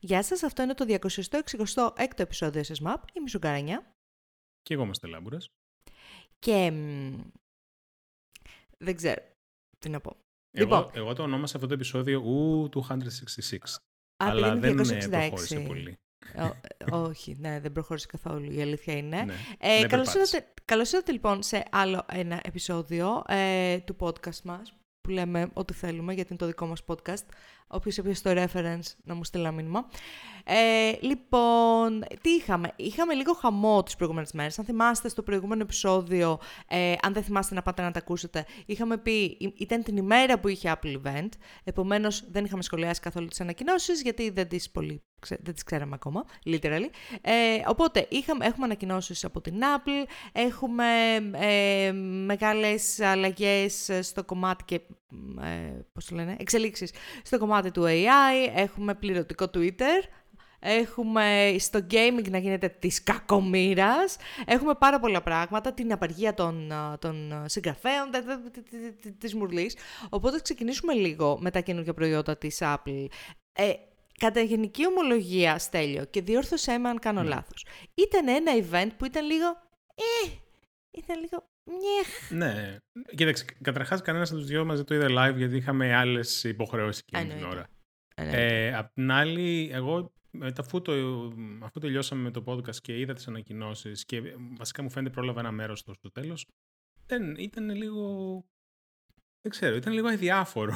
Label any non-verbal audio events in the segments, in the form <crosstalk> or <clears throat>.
Γεια σας, αυτό είναι το 266ο επεισόδιο σας ΜΑΠ. Είμαι η Σουγκαρανιά. Και εγώ είμαστε Λάμπουρας. Και... μ, δεν ξέρω τι να πω. Εγώ, Λοιπόν. εγώ το ονόμασα αυτό το επεισόδιο ου 266. Α, αλλά επειδή είναι δεν ε, 266. προχώρησε πολύ. Ω- όχι, ναι, δεν προχώρησε καθόλου, η αλήθεια είναι. Ναι. Ε, Never καλώς, patch. ήρθατε, καλώς ήρθατε λοιπόν σε άλλο ένα επεισόδιο ε, του podcast μας που λέμε ό,τι θέλουμε γιατί είναι το δικό μας podcast. Όποιος έπιασε το reference να μου στείλει ένα μήνυμα. Ε, λοιπόν, τι είχαμε; Είχαμε λίγο χαμό τις προηγούμενες μέρες. Αν θυμάστε στο προηγούμενο επεισόδιο, ε, αν δεν θυμάστε να πάτε να τα ακούσετε, είχαμε πει, ή- ήταν την ημέρα που είχε Apple Event, επομένως δεν είχαμε σχολιάσει καθόλου τις ανακοινώσεις γιατί δεν τις πολύ ξε- δεν τις ξέραμε ακόμα, literally. Ε, οπότε είχαμε, έχουμε ανακοινώσεις από την Apple, έχουμε ε, μεγάλες αλλαγές στο κομμάτι και, ε, πώς το λένε, εξελίξεις στο κομμάτι του AI, έχουμε πληρωτικό Twitter, Έχουμε στο gaming να γίνεται της κακομήρας. Έχουμε πάρα πολλά πράγματα. Την απαργία των, α, των συγγραφέων, τα- τα- τη- τη- τη- της μουρλής. Οπότε θα ξεκινήσουμε λίγο με τα καινούργια προϊόντα της Apple. Ε, κατά γενική ομολογία, Στέλιο, και διόρθωσέ με αν κάνω Ναι. λάθος. Ήταν ένα event που ήταν λίγο... Ε, ήταν λίγο... Νιεχ. Ναι. Κοίταξε, καταρχάς κανένας από τους δυο μα δεν το είδε live γιατί είχαμε άλλες υποχρεώσεις εκείνη την Εννοείται. ώρα. Ε, Ε, απ' την άλλη, εγώ μετά αφού, το, αφού τελειώσαμε με το podcast και είδα τις ανακοινώσεις και ε, βασικά μου φαίνεται πρόλαβα ένα μέρος στο, στο τέλος, δεν ήταν λίγο. Δεν ξέρω, ήταν λίγο αδιάφορο.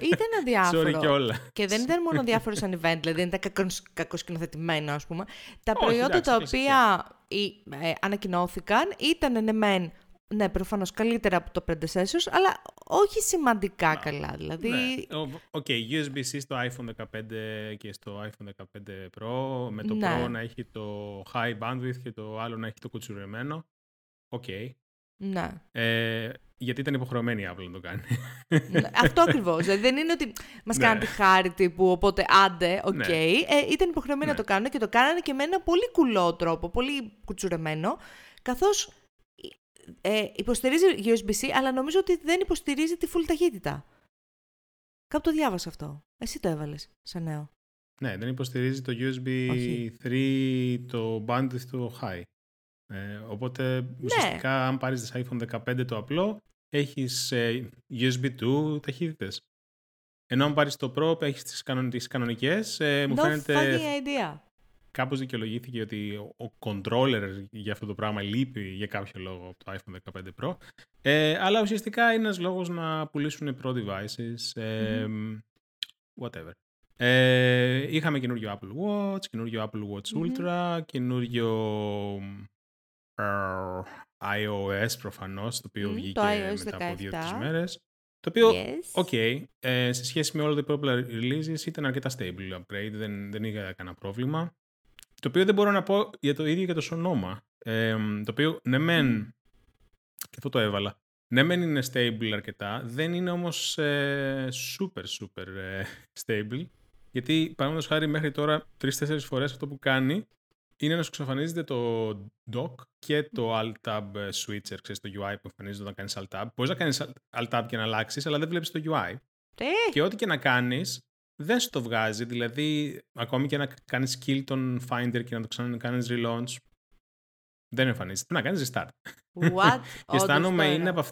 Ήταν <laughs> αδιάφορο. Sorry και όλα. Και δεν ήταν μόνο διάφορο σαν event, δηλαδή δεν ήταν κακο- κακοσκηνοθετημένο, ας πούμε. Τα Όχι, προϊόντα εντάξει, τα κλασικά. οποία ή, ε, ανακοινώθηκαν ήταν ναι, μεν, ναι, προφανώς καλύτερα από το predecessors, αλλά όχι σημαντικά Να. καλά. Δηλαδή, Ναι. Ο- OK, USB-C στο iPhone 15 και στο iPhone 15 Pro, με το Ναι. Pro να έχει το high bandwidth και το άλλο να έχει το κουτσουρεμένο. Οκ. ναι. Ε, γιατί ήταν υποχρεωμένη η Apple να το κάνει. Ναι, Αυτό ακριβώς. Δηλαδή δεν είναι ότι μας Ναι. κάνατε χάρη τύπου, οπότε άντε, οκ. Ναι. Ε, ήταν υποχρεωμένοι Ναι. να το κάνουν και το κάνανε και με ένα πολύ κουλό τρόπο, πολύ κουτσουρεμένο, καθώς ε, υποστηρίζει USB-C, αλλά νομίζω ότι δεν υποστηρίζει τη full ταχύτητα. Κάπου το διάβασα αυτό. Εσύ το έβαλες σαν νέο. ναι, δεν υποστηρίζει το USB Όχι. 3 το bandwidth του high. Ε, οπότε Ναι. ουσιαστικά αν πάρεις το iPhone 15 το απλό, έχεις ε, USB 2 ταχύτητες. Ενώ αν πάρεις το Pro, έχεις τις, κανον, τις κανονικές. Ε, μου no φαίνεται fucking idea. Κάπως δικαιολογήθηκε ότι ο, ο controller για αυτό το πράγμα λείπει για κάποιο λόγο από το iPhone 15 Pro. Ε, αλλά ουσιαστικά είναι ένας λόγος να πουλήσουν Pro devices. Ε, Whatever. Ε, είχαμε καινούριο Apple Watch, καινούριο Apple Watch Μμμ. Ultra, καινούριο ε, iOS προφανώς, το οποίο Μμ, βγήκε το iOS μετά από δύο-τρεις 17. μέρες. Το οποίο Yes. Οκ. Ε, σε σχέση με όλα τα τα point releases ήταν αρκετά stable upgrade, δεν, δεν είχα κανένα πρόβλημα. Το οποίο δεν μπορώ να πω για το ίδιο για το Sonoma. Ε, το οποίο ναι μεν, και αυτό το έβαλα, ναι μεν είναι stable αρκετά, δεν είναι όμως ε, super super ε, stable. Γιατί παραδείγματος χάρη μέχρι τώρα τρεις-τέσσερις φορές αυτό που κάνει είναι να σου εξαφανίζεται το dock και το alt-tab switcher, ξέρεις, το UI που εμφανίζεται όταν κάνεις alt-tab. Μπορείς να κάνεις alt-tab και να αλλάξεις, αλλά δεν βλέπεις το UI. Ε, Και ό,τι και να κάνεις, δεν σου το βγάζει. Δηλαδή, ακόμη και να κάνεις kill τον Finder και να το ξανακάνεις relaunch, δεν εμφανίζεται. Τι να κάνεις restart. what? <laughs> και αισθάνομαι Όντως είναι τώρα. από αυ...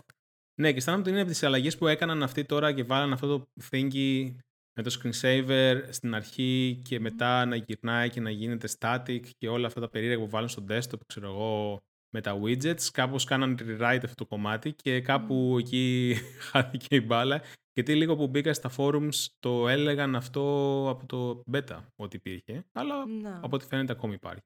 Ναι, και αισθάνομαι ότι είναι από τις αλλαγές που έκαναν αυτοί τώρα και βάλαν αυτό το thingy με το screensaver στην αρχή και μετά να γυρνάει και να γίνεται static και όλα αυτά τα περίεργα που βάλουν στο desktop, ξέρω εγώ, με τα widgets. Κάπως κάναν rewrite αυτό το κομμάτι και κάπου εκεί <laughs> χάθηκε η μπάλα. Γιατί λίγο που μπήκα στα forums το έλεγαν αυτό από το beta ότι υπήρχε, αλλά Να. από ό,τι φαίνεται ακόμη υπάρχει.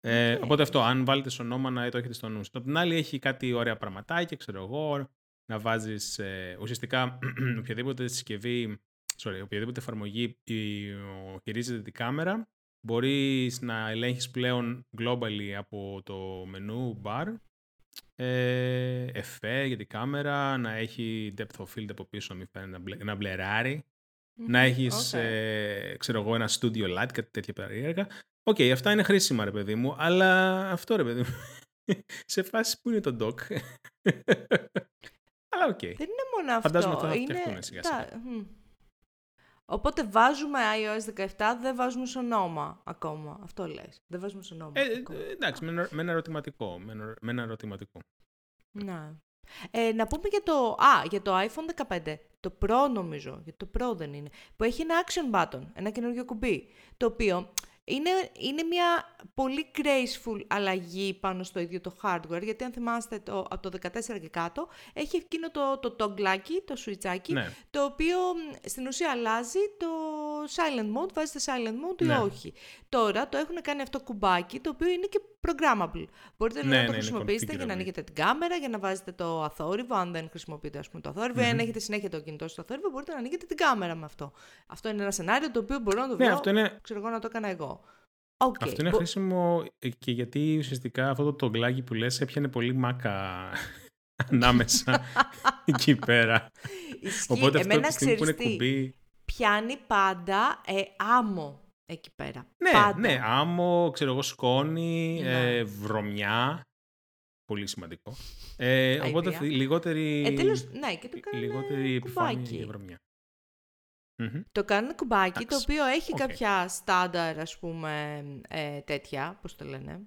Ε, Οκ. Οπότε αυτό, αν βάλετε Sonoma να το έχετε στο νου. σας. Απ' την άλλη έχει κάτι ωραία πραγματάκια, ξέρω εγώ, να βάζεις ε, ουσιαστικά <clears throat> οποιαδήποτε συσκευή, sorry, οποιαδήποτε εφαρμογή η- ο- χειρίζεται την κάμερα, μπορείς να ελέγχεις πλέον globally από το menu bar ε, εφέ για την κάμερα, να έχει depth of field από πίσω, να μην φαίνεται να, μπλε, να μπλεράρει, να έχεις, Οκ. ε, ξέρω εγώ, ένα studio light, κάτι τέτοια περίεργα. Οκ, αυτά είναι χρήσιμα, ρε παιδί μου, αλλά αυτό, ρε παιδί μου, <laughs> σε φάση που είναι το dock. <laughs> αλλά οκ. Δεν είναι μόνο αυτό. Φαντάζομαι θα είναι... φτιαχτούν σιγά σιγά. Τα- μμ. Οπότε βάζουμε iOS 17, δεν βάζουμε Sonoma ακόμα. Αυτό λες. Δεν βάζουμε Sonoma. Ε, ε, εντάξει, με ένα, με ένα ερωτηματικό. Με ένα, με ένα ερωτηματικό. Ναι. Ε, να πούμε για το, α, για το iPhone 15, το Pro νομίζω, γιατί το Pro δεν είναι, που έχει ένα action button, ένα καινούργιο κουμπί, το οποίο είναι, είναι μια πολύ graceful αλλαγή πάνω στο ίδιο το hardware, γιατί αν θυμάστε το, από το 14 και κάτω, έχει εκείνο το, το τογκλάκι, το switchάκι, Ναι. το οποίο μ, στην ουσία αλλάζει το silent mode, βάζετε silent mode Ναι. ή όχι. Τώρα το έχουν κάνει αυτό κουμπάκι, το οποίο είναι και programmable. Μπορείτε Ναι, να ναι, το είναι χρησιμοποιήσετε για να configurable. ανοίγετε την κάμερα, για να βάζετε το αθόρυβο, αν δεν χρησιμοποιείτε ας πούμε, το αθόρυβο, ή αν έχετε συνέχεια το κινητό στο αθόρυβο, μπορείτε να ανοίγετε την κάμερα με αυτό. Αυτό είναι ένα σενάριο το οποίο μπορώ να το Ναι, βρω, αυτό είναι, ξέρω εγώ να το έκανα εγώ. Okay. αυτό είναι χρήσιμο ε, και γιατί ουσιαστικά αυτό το τογκλάκι που λες έπιανε πολύ μάκα <laughs> ανάμεσα <laughs> εκεί πέρα. Ισχύει. Οπότε αυτό Εμένα τη στιγμή που είναι ξέρεις τι, κουμπί... πιάνει πάντα ε, άμμο εκεί πέρα. Ναι, πάντα. ναι, άμμο, ξέρω εγώ, σκόνη, Ναι. ε, βρωμιά. Πολύ σημαντικό. Ε, οπότε Αηδία. λιγότερη, Ε, τέλος, ναι, και το κάνουν λιγότερη επιφάνεια κουμπάκι. για βρωμιά. Μμμ. Το κάνουν κουμπάκι, το Εντάξει. οποίο έχει Οκ. κάποια στάνταρ, ας πούμε, ε, τέτοια, πώς το λένε.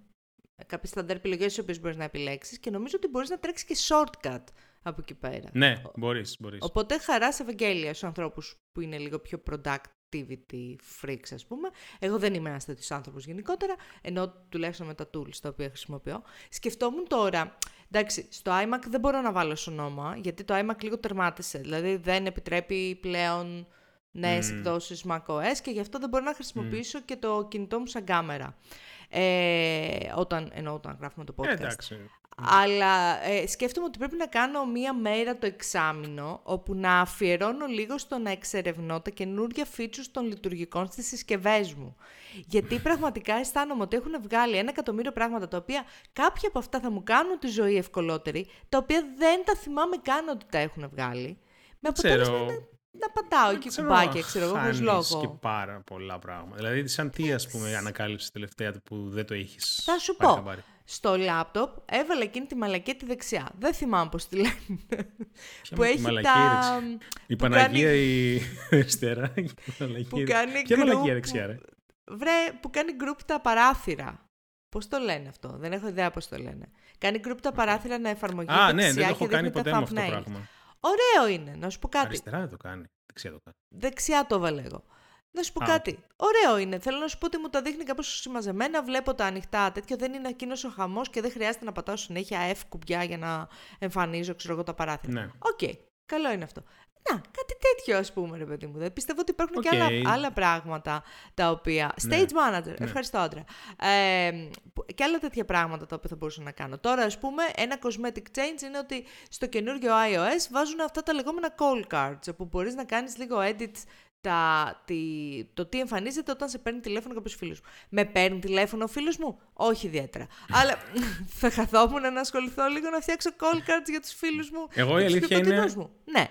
Κάποιες στάνταρ επιλογές τις οποίες μπορείς να επιλέξεις και νομίζω ότι μπορείς να τρέξεις και shortcut από εκεί πέρα. Ναι, μπορείς, μπορείς. Οπότε χαράς ευαγγέλια στους ανθρώπους που είναι λίγο πιο productivity freaks, ας πούμε. Εγώ δεν είμαι ένας τέτοιος άνθρωπος γενικότερα, ενώ τουλάχιστον με τα tools τα οποία χρησιμοποιώ. Σκεφτόμουν τώρα, εντάξει, στο iMac δεν μπορώ να βάλω σονόμα, γιατί το iMac λίγο τερμάτισε. Δηλαδή δεν επιτρέπει πλέον νέες Μμμ. εκδόσεις macOS και γι' αυτό δεν μπορώ να χρησιμοποιήσω και το κινητό μου σαν κάμερα. Ε, όταν, ενώ όταν γράφουμε το podcast. Ε, εντάξει. Αλλά ε, σκέφτομαι ότι πρέπει να κάνω μία μέρα το εξάμεινο όπου να αφιερώνω λίγο στο να εξερευνώ τα καινούργια features των λειτουργικών στις συσκευές μου. Γιατί πραγματικά αισθάνομαι ότι έχουν βγάλει ένα εκατομμύριο πράγματα τα οποία κάποια από αυτά θα μου κάνουν τη ζωή ευκολότερη, τα οποία δεν τα θυμάμαι καν ότι τα έχουν βγάλει. Με αποτέλεσμα Ξέρω, να, να πατάω δεν εκεί ξέρω κουμπάκια, αν ξέρω εγώ, χωρίς χάνεις λόγο. και πάρα πολλά πράγματα. Δηλαδή, σαν τι, ας πούμε, ανακάλυψες τελευταία που δεν το έχεις Θα σου πάρει πω. χαμπάρι. Στο λάπτοπ έβαλα εκείνη τη μαλακή δεξιά. Δεν θυμάμαι πώς τη λένε. Ποια που με- έχει μαλακία τα... δεξιά. Η που Παναγία κάνει- η αριστερά; η μαλακία- που κάνει Ποια group μαλακία δεξιά, ρε; Βρε, που κάνει group τα παράθυρα. Πώς το λένε αυτό, δεν έχω ιδέα πώς το λένε. Κάνει group τα παράθυρα να εφαρμογεί Α, ναι, δεξιά δεν το έχω και κάνει δείχνει τα ποτέ με αυτό το thumbnails. πράγμα. Ωραίο είναι, να σου πω κάτι. Αριστερά δεν το κάνει. Δεξιά το κάνει. Δεξιά το έβαλε εγώ. Να σου πω Α, κάτι. Ωραίο είναι. Θέλω να σου πω ότι μου τα δείχνει κάπως συμμαζεμένα. Βλέπω τα ανοιχτά τέτοιο. Δεν είναι εκείνος ο χαμός και δεν χρειάζεται να πατάω συνέχεια F κουμπιά για να εμφανίζω ξέρω εγώ, τα παράθυρα. Ναι. Οκ. Καλό είναι αυτό. Να, κάτι τέτοιο ας πούμε, ρε παιδί μου. Δεν πιστεύω ότι υπάρχουν και Οκ. άλλα, άλλα πράγματα τα οποία. Ναι. Stage manager. Ναι. Ευχαριστώ, άντρα. Ε, που- και άλλα τέτοια πράγματα τα οποία θα μπορούσα να κάνω. Τώρα, ας πούμε, ένα cosmetic change είναι ότι στο καινούργιο iOS βάζουν αυτά τα λεγόμενα call cards, όπου μπορείς να κάνεις λίγο edit τα, τη, το τι εμφανίζεται όταν σε παίρνει τηλέφωνο κάποιος φίλος μου. Με παίρνει τηλέφωνο ο φίλος μου, όχι ιδιαίτερα. Αλλά <laughs> θα καθόμουν να ασχοληθώ λίγο να φτιάξω call cards για τους φίλους μου. Εγώ η και τους αλήθεια πιο είναι- κοντινούς Μου. Ναι.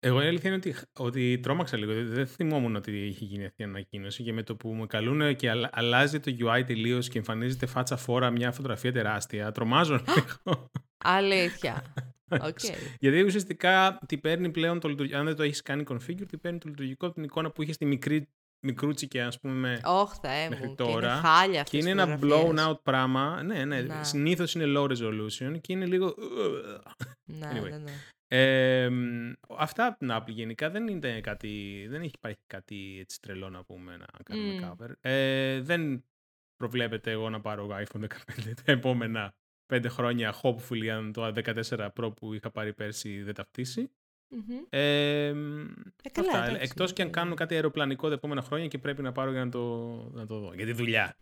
Εγώ η αλήθεια είναι ότι, ότι τρόμαξα λίγο. Δηλαδή, Δεν θυμόμουν ότι είχε γίνει αυτή η ανακοίνωση και με το που με καλούν και αλλα- αλλάζει το UI τελείως και εμφανίζεται φάτσα φόρα μια φωτογραφία τεράστια. Τρομάζω <gasps> λίγο. Αλήθεια. <laughs> Οκ. Γιατί ουσιαστικά τι παίρνει πλέον το λειτουργικό. Αν δεν το έχεις κάνει configure, τι παίρνει το λειτουργικό από την εικόνα που είχες στη μικρή, μικρούτσικη, ας πούμε, με. Όχι, Θεέ μέχρι μου. Και είναι τώρα. χάλια Και αυτές είναι οι ένα φωτογραφίες. blown out πράγμα. Ναι, ναι. Να. Συνήθως είναι low resolution και είναι λίγο. Ναι, Anyway. ναι, ναι. Ε, μ, αυτά από την Apple γενικά δεν είναι κάτι, δεν έχει υπάρχει κάτι έτσι τρελό να πούμε να κάνουμε Μμ. cover. Ε, δεν προβλέπεται εγώ να πάρω iPhone 15 τα επόμενα πέντε χρόνια, hopefully αν το 14 Pro που είχα πάρει πέρσι δεν ταυτίσει. Μμμ. Ε, μ, Ε, καλά, αυτά. εντάξει, Εκτός και αν ναι. κάνω κάτι αεροπλανικό τα επόμενα χρόνια και πρέπει να πάρω για να το, να το δω. Για τη δουλειά.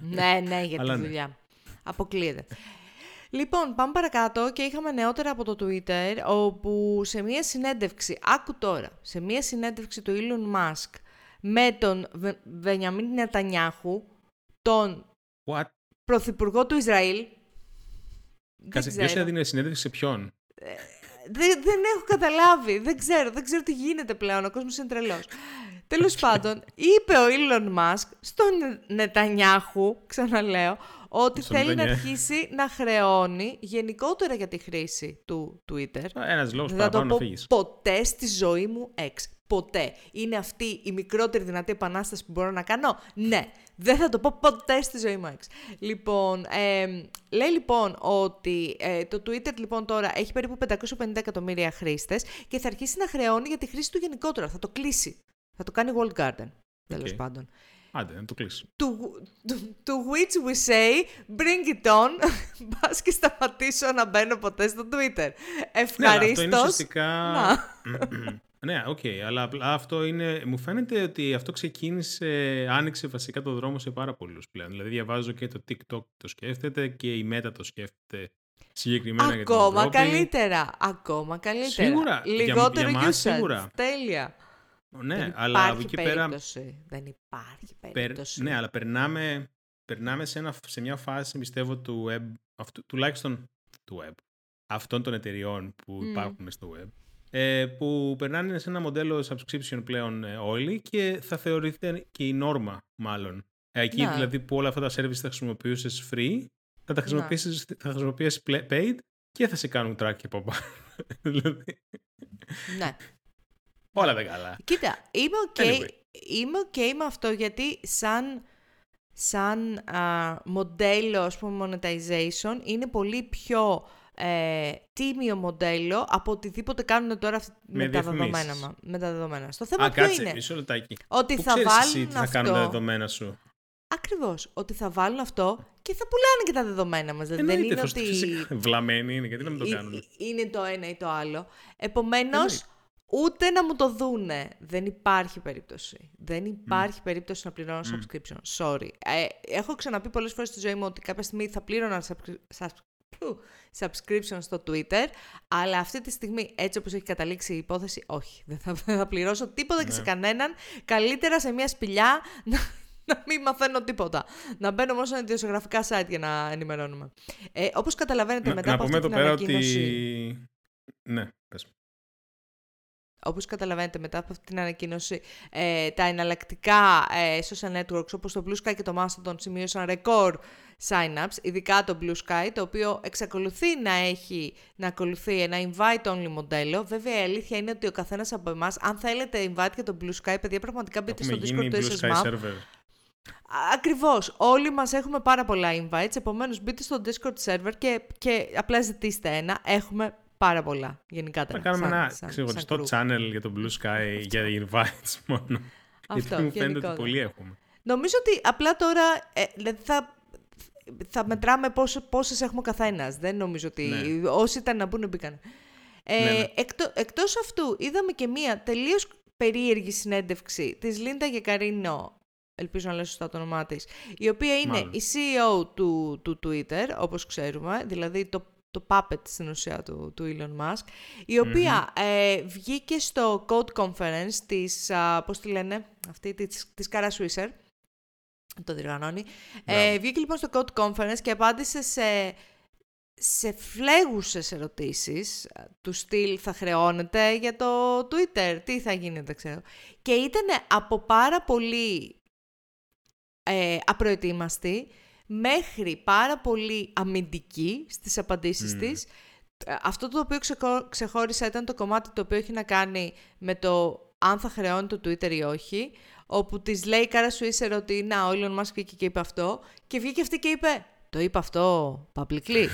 ναι, ναι, για τη Αλλά ναι. δουλειά. Αποκλείεται. Λοιπόν, πάμε παρακάτω και είχαμε νεότερα από το Twitter, όπου σε μία συνέντευξη, άκου τώρα, σε μία συνέντευξη του Elon Musk με τον Βε- Βενιαμίν Νετανιάχου, τον What? πρωθυπουργό του Ισραήλ. Δεν Κάτσε, ποιος ξέρω. έδινε συνέντευξη σε ποιον; Δεν, δεν έχω καταλάβει. Δεν ξέρω. Δεν ξέρω τι γίνεται πλέον. Ο κόσμος είναι τρελός. Τέλος πάντων, είπε ο Elon Musk στον Νετανιάχου, ξαναλέω, ότι Στο θέλει να Λιτωνιά. αρχίσει να χρεώνει γενικότερα για τη χρήση του Twitter. Ένας λόγος Δεν θα το παραπάνω να πω φύγεις. ποτέ στη ζωή μου εξ. Ποτέ. Είναι αυτή η μικρότερη δυνατή επανάσταση που μπορώ να κάνω; Ναι. Δεν θα το πω ποτέ στη ζωή μου X. Λοιπόν, ε, λέει λοιπόν ότι ε, το Twitter λοιπόν τώρα έχει περίπου 550 εκατομμύρια χρήστες και θα αρχίσει να χρεώνει για τη χρήση του γενικότερα. Θα το κλείσει. Θα το κάνει walled garden. Τέλος Οκ. πάντων. Άντε, να το κλείσει. To, to, to which we say, bring it on, <laughs> μπας και σταματήσω να μπαίνω ποτέ στο Twitter. Ναι, αλλά Ευχαρίστως. αυτό είναι ουσιαστικά... Να. ναι, οκ, αλλά απλά αυτό είναι... Μου φαίνεται ότι αυτό ξεκίνησε, άνοιξε βασικά το δρόμο σε πάρα πολλούς πλέον. Δηλαδή διαβάζω και το TikTok το σκέφτεται και η Meta το σκέφτεται συγκεκριμένα για την Ακόμα Ευρώπη. καλύτερα. Ακόμα καλύτερα. Σίγουρα. Για- Λιγότερο για μας usage. σίγουρα. Τέλεια. Ναι, Δεν αλλά από υπάρχει εκεί πέρα... περίπτωση. Δεν υπάρχει Περ- περίπτωση. ναι, αλλά περνάμε, περνάμε σε, ένα, σε μια φάση, πιστεύω, του web, αυτού, τουλάχιστον του web, αυτών των εταιριών που Μμ. υπάρχουν στο web, ε, που περνάνε σε ένα μοντέλο subscription πλέον ε, όλοι και θα θεωρηθεί και η νόρμα, μάλλον. Ε, εκεί Ναι. δηλαδή που όλα αυτά τα service θα χρησιμοποιήσεις free, θα τα χρησιμοποιήσεις, θα χρησιμοποιήσεις pla- paid και θα σε κάνουν track και από πάνω. <laughs> δηλαδή, Ναι. όλα τα καλά. Κοίτα, είμαι οκ Anyway. είμαι οκ με αυτό γιατί σαν, σαν α, μοντέλο, ας πούμε, monetization είναι πολύ πιο ε, τίμιο μοντέλο από οτιδήποτε κάνουν τώρα αυτ- με, Με τα διαφημίσεις. δεδομένα, μα- με τα δεδομένα. Στο θέμα Α, ποιο κάτσε, είναι; μισό λεπτάκι. Ότι Πού θα ξέρεις εσύ βάλουν τι θα κάνουν τα αυτό. δεδομένα σου; Ακριβώς. Ότι θα βάλουν αυτό και θα πουλάνε και τα δεδομένα μας. Δηλαδή δεν Εννοείται, είναι φυσικά, ότι... φυσικά. Βλαμμένοι είναι, γιατί να μην το Ε- κάνουν; ε- Είναι το ένα ή το άλλο. Επομένως, Εννοείται. ούτε να μου το δούνε. Δεν υπάρχει περίπτωση. Δεν υπάρχει περίπτωση να πληρώνω subscription. Sorry. Ε, έχω ξαναπεί πολλές φορές στη ζωή μου ότι κάποια στιγμή θα πλήρωνα subscri- subs- που, subscription στο Twitter, αλλά αυτή τη στιγμή, έτσι όπως έχει καταλήξει η υπόθεση, όχι. Δεν θα, δεν θα πληρώσω τίποτα και σε κανέναν. Καλύτερα σε μια σπηλιά <laughs> να, να μην μαθαίνω τίποτα. Να μπαίνω μόνο σε ιδιοσιογραφικά site για να ενημερώνουμε. Ε, όπως καταλαβαίνετε Να, μετά να από πούμε αυτή εδώ την πέρα ανακοίνωση... ότι... Ναι, πες. Όπως καταλαβαίνετε μετά από αυτή την ανακοίνωση, ε, τα εναλλακτικά ε, social networks όπως το Blue Sky και το Mastodon σημείωσαν ρεκόρ sign-ups, ειδικά το Blue Sky, το οποίο εξακολουθεί να έχει, να ακολουθεί ένα invite-only μοντέλο. Βέβαια, η αλήθεια είναι ότι ο καθένας από εμάς, αν θέλετε invite για το Blue Sky, παιδιά, πραγματικά μπείτε Έχουμε στο γίνει Discord του Blue Sky SSMAP. server. Ακριβώς. Όλοι μας έχουμε πάρα πολλά invites, επομένως μπείτε στο Discord server και, και απλά ζητήστε ένα. Έχουμε πάρα πολλά γενικά. Θα κάνουμε σαν- ένα σαν- ξεχωριστό σαν group. channel για το Blue Sky για invites <laughs> μόνο. Αυτό, Γιατί μου φαίνεται γενικότερα. ότι πολλοί έχουμε. Νομίζω ότι απλά τώρα ε, δηλαδή θα, θα μετράμε πόσο, πόσες έχουμε ο καθένας. Δεν νομίζω ότι Ναι. όσοι ήταν να μπουν μπήκαν. Ε, Ναι, ναι. εκτό- εκτός αυτού είδαμε και μία τελείως περίεργη συνέντευξη της Λίντα Γεκαρίνο, ελπίζω να λέω σωστά το όνομά της, η οποία είναι Μάλλον. η CEO του, του Twitter, όπως ξέρουμε, δηλαδή το, το puppet στην ουσία του, του Elon Musk, η οποια ε, βγήκε στο Code Conference της, α, πώς τη λένε, αυτή της, της Cara Swisser, το διοργανώνει. Ε, Μπράβο. βγήκε λοιπόν στο Code Conference και απάντησε σε, σε φλέγουσες ερωτήσεις ε, του στυλ θα χρεώνεται για το Twitter, τι θα γίνει δεν ξέρω. Και ήταν από πάρα πολύ ε, απροετοίμαστη μέχρι πάρα πολύ αμυντική στις απαντήσεις Μμμ. της. Ε, Αυτό το οποίο ξεκο- ξεχώρισα ήταν το κομμάτι το οποίο έχει να κάνει με το αν θα χρεώνει το Twitter ή όχι, όπου της λέει η Κάρα Σουίσερ ότι να, ο Elon Musk βγήκε και είπε αυτό και βγήκε αυτή και είπε το είπε αυτό publicly.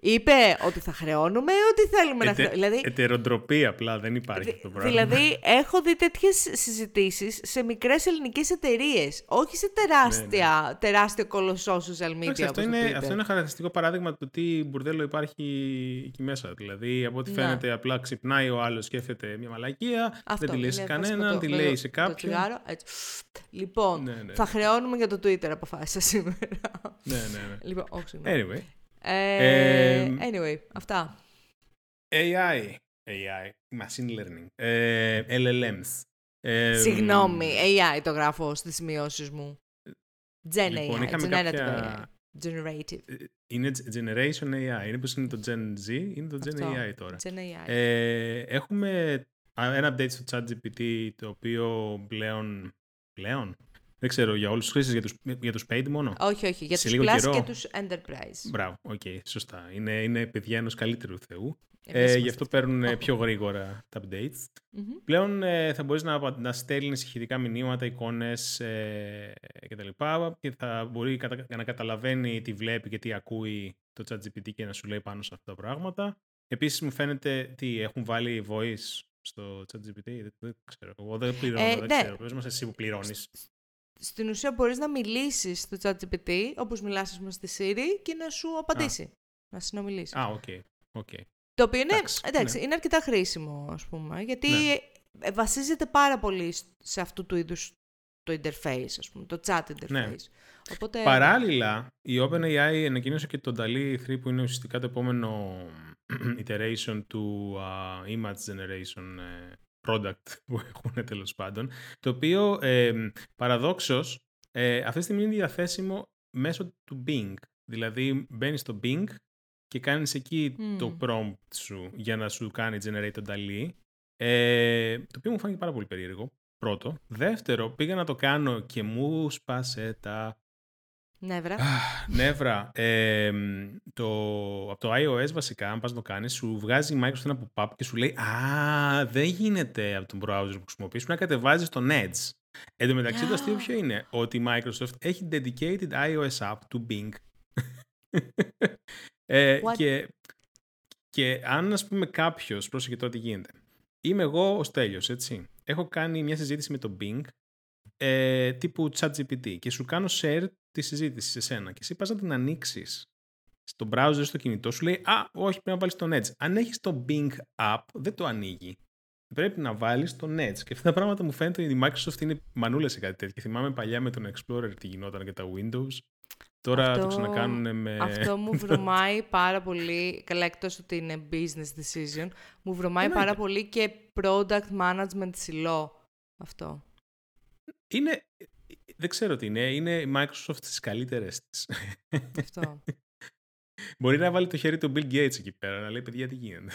είπε ότι θα χρεώνουμε ή ότι θέλουμε να Ετε, χρεώνουμε. Δηλαδή, Ετεροτροπή απλά, δεν υπάρχει αυτό το πράγμα. Δηλαδή, έχω δει τέτοιες συζητήσεις σε μικρές ελληνικές εταιρείες. Όχι σε τεράστια, τεράστιο κολοσσό social media. Ναι, Εντάξει, αυτό, όπως το είναι, Twitter. αυτό είναι ένα χαρακτηριστικό παράδειγμα του τι μπουρδέλο υπάρχει εκεί μέσα. Δηλαδή, από ό,τι Ναι. φαίνεται, απλά ξυπνάει ο άλλος, σκέφτεται μια μαλακία, Αυτό δεν τη λέει σε είναι κανέναν, βασικό τη το- λέει το- σε το κάποιον. τσιγάρο, έτσι. Λοιπόν, Ναι, ναι, θα ναι. χρεώνουμε για το Twitter, αποφάσισα σήμερα. Ναι, ναι, ναι. λοιπόν, όχι, συγγνώμη. Anyway, Ε, Ε, anyway, αυτά. AI. AI, machine learning. Ε, LLMs. Ε, Συγγνώμη, AI το γράφω στις σημειώσεις μου. Gen Λοιπόν, AI, είχαμε generative κάποια- AI. Generative. ε, Είναι generation AI. Είναι πως είναι το Gen Z, είναι το Gen Αυτό. AI τώρα. Gen AI. Ε, έχουμε α, ένα update στο ChatGPT το οποίο πλέον, πλέον Δεν ξέρω, για όλους τους χρήστες, για τους, για τους paid μόνο; Όχι, όχι, για Σε τους λίγο Plus καιρό. και τους Enterprise. Μπράβο, οκ, σωστά. Είναι, είναι παιδιά ενός καλύτερου θεού. Εμείς Ε, είμαστε γι' αυτό αυτοί. παίρνουν ε, πιο γρήγορα τα updates. Μμμ. Πλέον ε, θα μπορείς να, απα- να στέλνεις ηχητικά μηνύματα, εικόνες ε, κτλ. Και θα μπορεί κατα- να καταλαβαίνει τι βλέπει και τι ακούει το ChatGPT και να σου λέει πάνω σε αυτά τα πράγματα. Επίσης μου φαίνεται τι έχουν βάλει voice στο ChatGPT. Δεν, δεν ξέρω. Εγώ δεν πληρώνω, Ε, δεν ναι. ξέρω. Πες μας εσύ που πληρώνεις. Στην ουσία μπορείς να μιλήσεις στο ChatGPT, όπως μιλάς ας πούμε, στη Siri, και να σου απαντήσει. Να συνομιλήσεις. Α, οκ. οκ. Το οποίο είναι, Εντάξει, εντάξει, ναι. είναι αρκετά χρήσιμο, ας πούμε, γιατί Ναι. ε, βασίζεται πάρα πολύ σ- σε αυτού του είδους το interface, ας πούμε, το chat interface. Ναι. Οπότε, Παράλληλα, η OpenAI ανακοίνωσε και το DALI 3 που είναι ουσιαστικά το επόμενο <clears throat> iteration του α, image generation ε, product <laughs> που έχουν τέλος πάντων, το οποίο ε, παραδόξως ε, αυτή τη στιγμή είναι διαθέσιμο μέσω του Bing. Δηλαδή μπαίνεις στο Bing και κάνεις εκεί το Μμμ. prompt σου για να σου κάνει generate το DALI, ε, το οποίο μου φάνηκε πάρα πολύ περίεργο. Πρώτο. Δεύτερο, πήγα να το κάνω και μου σπάσε τα νεύρα. Αχ, Νεύρα. Ε, το, από το iOS βασικά, αν πας να το κάνεις, σου βγάζει η Microsoft ένα pop-up και σου λέει «Α, δεν γίνεται από τον browser που χρησιμοποιείς, πρέπει να κατεβάζεις τον Edge». Εν τω μεταξύ το αστείο ποιο είναι, ότι η Microsoft έχει dedicated iOS app του Bing. <laughs> ε, What? και, και αν ας πούμε κάποιος, πρόσεχε τώρα τι γίνεται, είμαι εγώ ο Στέλιος, έτσι. Έχω κάνει μια συζήτηση με το Bing ε, τύπου ChatGPT και σου κάνω share τη συζήτηση σε σένα και εσύ πας να την ανοίξεις στο browser στο κινητό σου λέει «Α, όχι, πρέπει να βάλεις τον Edge». Αν έχεις το Bing app, δεν το ανοίγει. Πρέπει να βάλεις τον Edge. Και αυτά τα πράγματα μου φαίνεται ότι η Microsoft είναι μανούλα σε κάτι τέτοιο. Και θυμάμαι παλιά με τον Explorer τι γινόταν και τα Windows. Τώρα Αυτό- το ξανακάνουν με... Αυτό μου βρωμάει πάρα πολύ, καλά εκτός ότι είναι business decision, μου βρωμάει πάρα Εννοείται. πολύ και product management ψηλό αυτό. Είναι... Δεν ξέρω τι είναι. Είναι η Microsoft στις καλύτερες της. αυτό, <laughs> Μπορεί να βάλει το χέρι του Bill Gates εκεί πέρα, να λέει παιδιά τι γίνεται;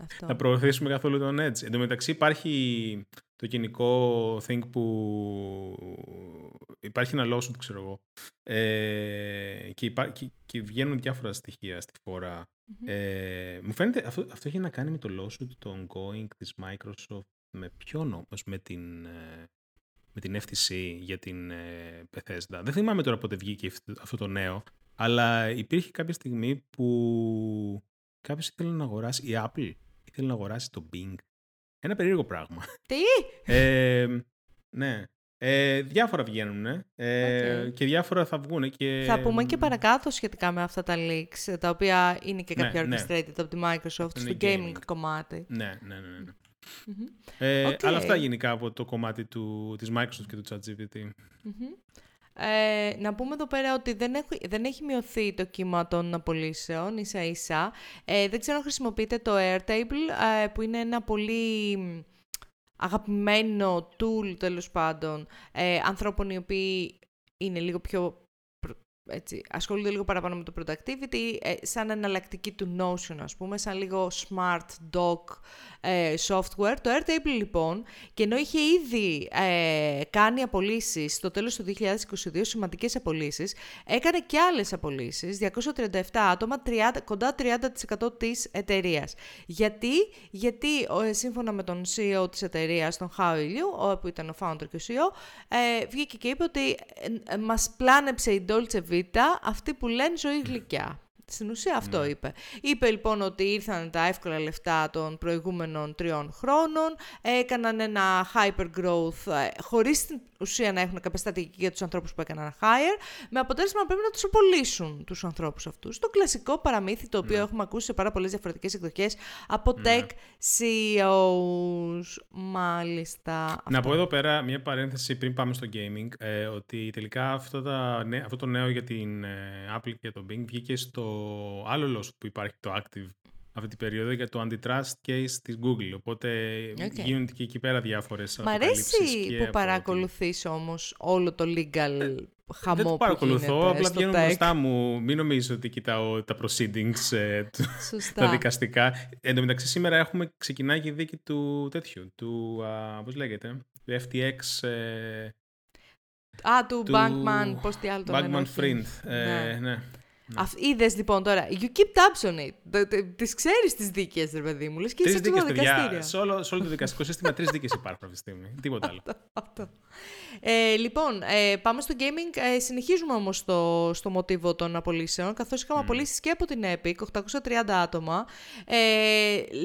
αυτό. να προωθήσουμε καθόλου τον Edge. Εν τω μεταξύ υπάρχει το γενικό thing που υπάρχει ένα lawsuit, ξέρω εγώ, ε, και, υπά... και, και βγαίνουν διάφορα στοιχεία στη φορά. Μμμ. Ε, μου φαίνεται, αυτό, αυτό έχει να κάνει με το lawsuit, το ongoing της Microsoft, με ποιον όμως, με την, ε, με την FTC για την ε, Bethesda. Δεν θυμάμαι τώρα πότε βγήκε αυτό- αυτό το νέο, αλλά υπήρχε κάποια στιγμή που κάποιος ήθελε να αγοράσει, η Apple ήθελε να αγοράσει το Bing. Ένα περίεργο πράγμα. Τι! Ε, ναι. Ε, διάφορα βγαίνουν ε, Οκ. και διάφορα θα βγουν. Και... Θα πούμε και παρακάτω σχετικά με αυτά τα leaks, τα οποία είναι και Ναι, κάποια ναι. orchestrated από τη Microsoft Είναι στο gaming, gaming. κομμάτι. Ναι, ναι, ναι. ναι. Μμμ. Ε, Οκ. Αλλά αυτά γενικά από το κομμάτι του, της Microsoft και του ChatGPT. Μμμ. Ε, να πούμε εδώ πέρα ότι δεν έχει, δεν έχει μειωθεί το κύμα των απολύσεων ίσα ίσα. Ε, δεν ξέρω αν χρησιμοποιείτε το Airtable ε, που είναι ένα πολύ μ, αγαπημένο tool τέλος πάντων ε, ανθρώπων οι οποίοι είναι λίγο πιο προ- έτσι, ασχολούνται λίγο παραπάνω με το productivity ε, σαν εναλλακτική του Notion ας πούμε, σαν λίγο smart doc ε, software. Το Airtable λοιπόν και ενώ είχε ήδη ε, κάνει απολύσεις στο τέλος του 2022, σημαντικές απολύσεις, έκανε και άλλες απολύσεις, 237 άτομα, 30, κοντά 30% της εταιρείας. Γιατί, γιατί ο, ε, σύμφωνα με τον CEO της εταιρείας, τον Χάο Ηλιού, ο, που ήταν ο founder και ο CEO, ε, βγήκε και είπε ότι ε, ε, μας πλάνεψε η Dolce Vita, αυτή που λένε ζωή γλυκιά. Στην ουσία αυτό Ναι. είπε. Είπε λοιπόν ότι ήρθαν τα εύκολα λεφτά των προηγούμενων τριών χρόνων, έκαναν ένα hyper growth ε, χωρίς στην ουσία να έχουν κάποια στρατηγική για τους ανθρώπους που έκαναν hire, με αποτέλεσμα να πρέπει να τους απολύσουν τους ανθρώπους αυτούς. Το κλασικό παραμύθι το οποίο Ναι. έχουμε ακούσει σε πάρα πολλές διαφορετικές εκδοχές από Ναι. tech CEOs. Μάλιστα. Να αυτό. πω εδώ πέρα μια παρένθεση πριν πάμε στο gaming, ε, ότι τελικά αυτό, τα, νέ- αυτό το νέο για την ε, Apple και το Bing βγήκε στο άλλο lawsuit που υπάρχει, το Active, αυτή την περίοδο για το antitrust case της Google. Οπότε Οκ. γίνονται και εκεί πέρα διάφορες Μ' αποκαλύψεις αρέσει και που από παρακολουθείς όμως όλο το legal χαμό Δεν το που παρακολουθώ, γίνεται απλά στο βγαίνουν tech. μπροστά μου. Μην νομίζω ότι κοιτάω τα proceedings, ε, του- Σωστά. τα δικαστικά. Εν τω μεταξύ σήμερα έχουμε ξεκινάει και η δίκη του τέτοιου, του, α, πώς λέγεται, του FTX. Ε, Α, του, Bankman, πώς τι άλλο το λένε. Bankman όχι. Friend. Ε, Ναι. ναι. Είδες λοιπόν τώρα. You keep tabs on it. Τις ξέρεις τις δίκες, ρε παιδί μου. Λες και Τρεις είσαι στο δίκε, παιδιά. δικαστήριο. Σε όλο, σε όλο το δικαστικό σύστημα, τρεις δίκες υπάρχουν αυτή τη στιγμή. <laughs> Τίποτα άλλο. Αυτό. Ε, λοιπόν, ε, πάμε στο gaming. Ε, συνεχίζουμε όμως στο, στο μοτίβο των απολύσεων, καθώς είχαμε απολύσεις και από την Epic, 830 άτομα, ε,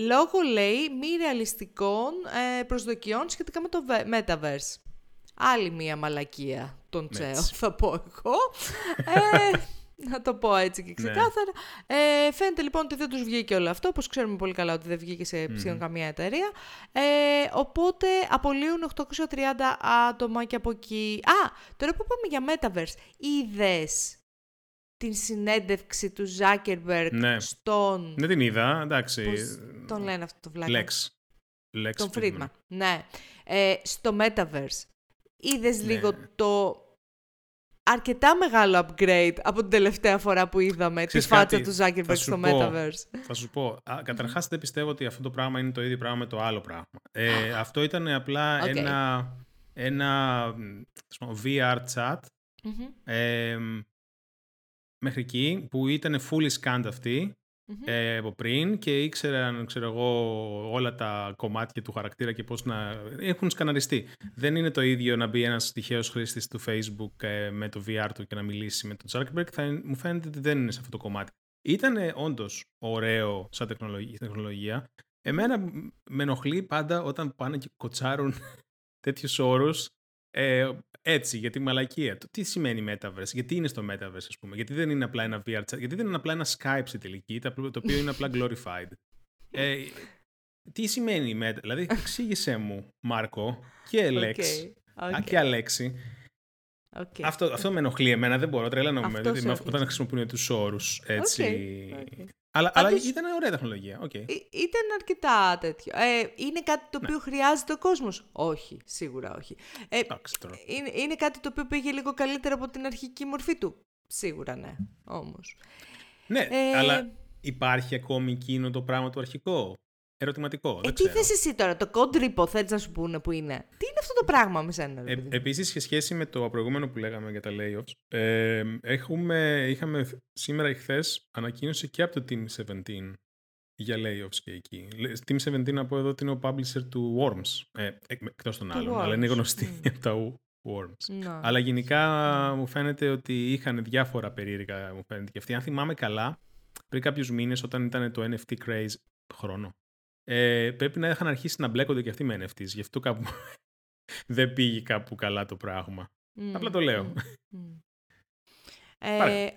λόγω, λέει, μη ρεαλιστικών ε, προσδοκιών σχετικά με το ve- Metaverse. Άλλη μία μαλακία των τσέο, Έτσι. θα πω εγώ. <laughs> Ε, <laughs> να το πω έτσι και ξεκάθαρα. Ε, φαίνεται λοιπόν ότι δεν τους βγήκε όλο αυτό, όπως ξέρουμε πολύ καλά ότι δεν βγήκε σε σχεδον καμία εταιρεία. Ε, οπότε απολύουν 830 άτομα και από εκεί. Α, τώρα που πάμε για Metaverse, είδες την συνέντευξη του Zuckerberg Ναι. στον... Δεν την είδα, εντάξει. Πώς τον λένε αυτό το βλάκα. Lex. Lex Τον Friedman. Ναι. Ε, στο Metaverse. Είδες λίγο το αρκετά μεγάλο upgrade από την τελευταία φορά που είδαμε Ξέρεις τη φάτσα κάτι, του θα Zuckerberg σου στο πω. Metaverse. Θα σου πω. Καταρχάς, δεν πιστεύω ότι αυτό το πράγμα είναι το ίδιο πράγμα με το άλλο πράγμα. Ε, αυτό ήταν απλά Οκ. ένα, ένα μ, ας πούμε, VR chat Μμμ, ε, μέχρι εκεί που ήταν fully scanned αυτή μμμ. ε, από πριν και ήξεραν ξέρω εγώ, όλα τα κομμάτια του χαρακτήρα και πώς να έχουν σκαναριστεί. Δεν είναι το ίδιο να μπει ένας τυχαίος χρήστης του Facebook ε, με το VR του και να μιλήσει με τον Zuckerberg. Θα, μου φαίνεται ότι δεν είναι σε αυτό το κομμάτι. Ήταν όντως ωραίο σαν τεχνολογία. τεχνολογία. Εμένα μ, με ενοχλεί πάντα όταν πάνε και κοτσάρουν <laughs> τέτοιους όρους ε, έτσι, για τη μαλακία. Το τι σημαίνει Metaverse, γιατί είναι στο Metaverse, ας πούμε, γιατί δεν είναι απλά ένα VR chat, γιατί δεν είναι απλά ένα Skype στη τελική, το οποίο- το οποίο είναι απλά glorified. Ε, τι σημαίνει Meta, δηλαδή εξήγησέ μου, Μάρκο και Αλέξ, Οκ, α, οκ, και Αλέξη. οκ. Αυτό, αυτό με ενοχλεί εμένα, δεν μπορώ, τρελαίνομαι Αυτός δηλαδή, σε με- ενοχλεί. όταν χρησιμοποιούν τους όρους, έτσι. οκ. Αλλά, αλλά Πάντως- ήταν ωραία τεχνολογία, οκ. Ε, Ήταν αρκετά τέτοιο. Ε, είναι κάτι Ναι. το οποίο χρειάζεται ο κόσμος; Όχι, σίγουρα όχι. Ε, Εντάξει τώρα. είναι, είναι κάτι το οποίο πήγε λίγο καλύτερα από την αρχική μορφή του; Σίγουρα ναι, όμως. Ναι, Ε, αλλά υπάρχει ακόμη εκείνο το πράγμα το αρχικό; Ερωτηματικό. Ε, δεν τι ξέρω. θες εσύ τώρα, το κόντρυπο θέλεις να σου πούνε που είναι; Τι είναι αυτό το πράγμα μες σένα, ρε Ε, παιδί μου; επίσης, σε σχέση με το προηγούμενο που λέγαμε για τα layoffs, ε, έχουμε, είχαμε σήμερα ή χθες ανακοίνωση και από το Team 17 για layoffs και εκεί. Λε- Team 17 να πω εδώ ότι είναι ο publisher του Worms, ε, εκ- εκτός των Του άλλων, αλλά είναι Worms, γνωστή μμ. <laughs> από τα Worms. Να. Αλλά γενικά μου φαίνεται ότι είχαν διάφορα περίεργα, μου φαίνεται και αυτοί. Αν θυμάμαι καλά, πριν κάποιους μήνες όταν ήταν το NFT craze χρόνο, ε, πρέπει να είχαν αρχίσει να μπλέκονται και αυτοί με NFTs. Γι' αυτό κάπου <laughs> δεν πήγε κάπου καλά το πράγμα. Μμ, Απλά το λέω. μμ, μμ. Ε, Πάρε.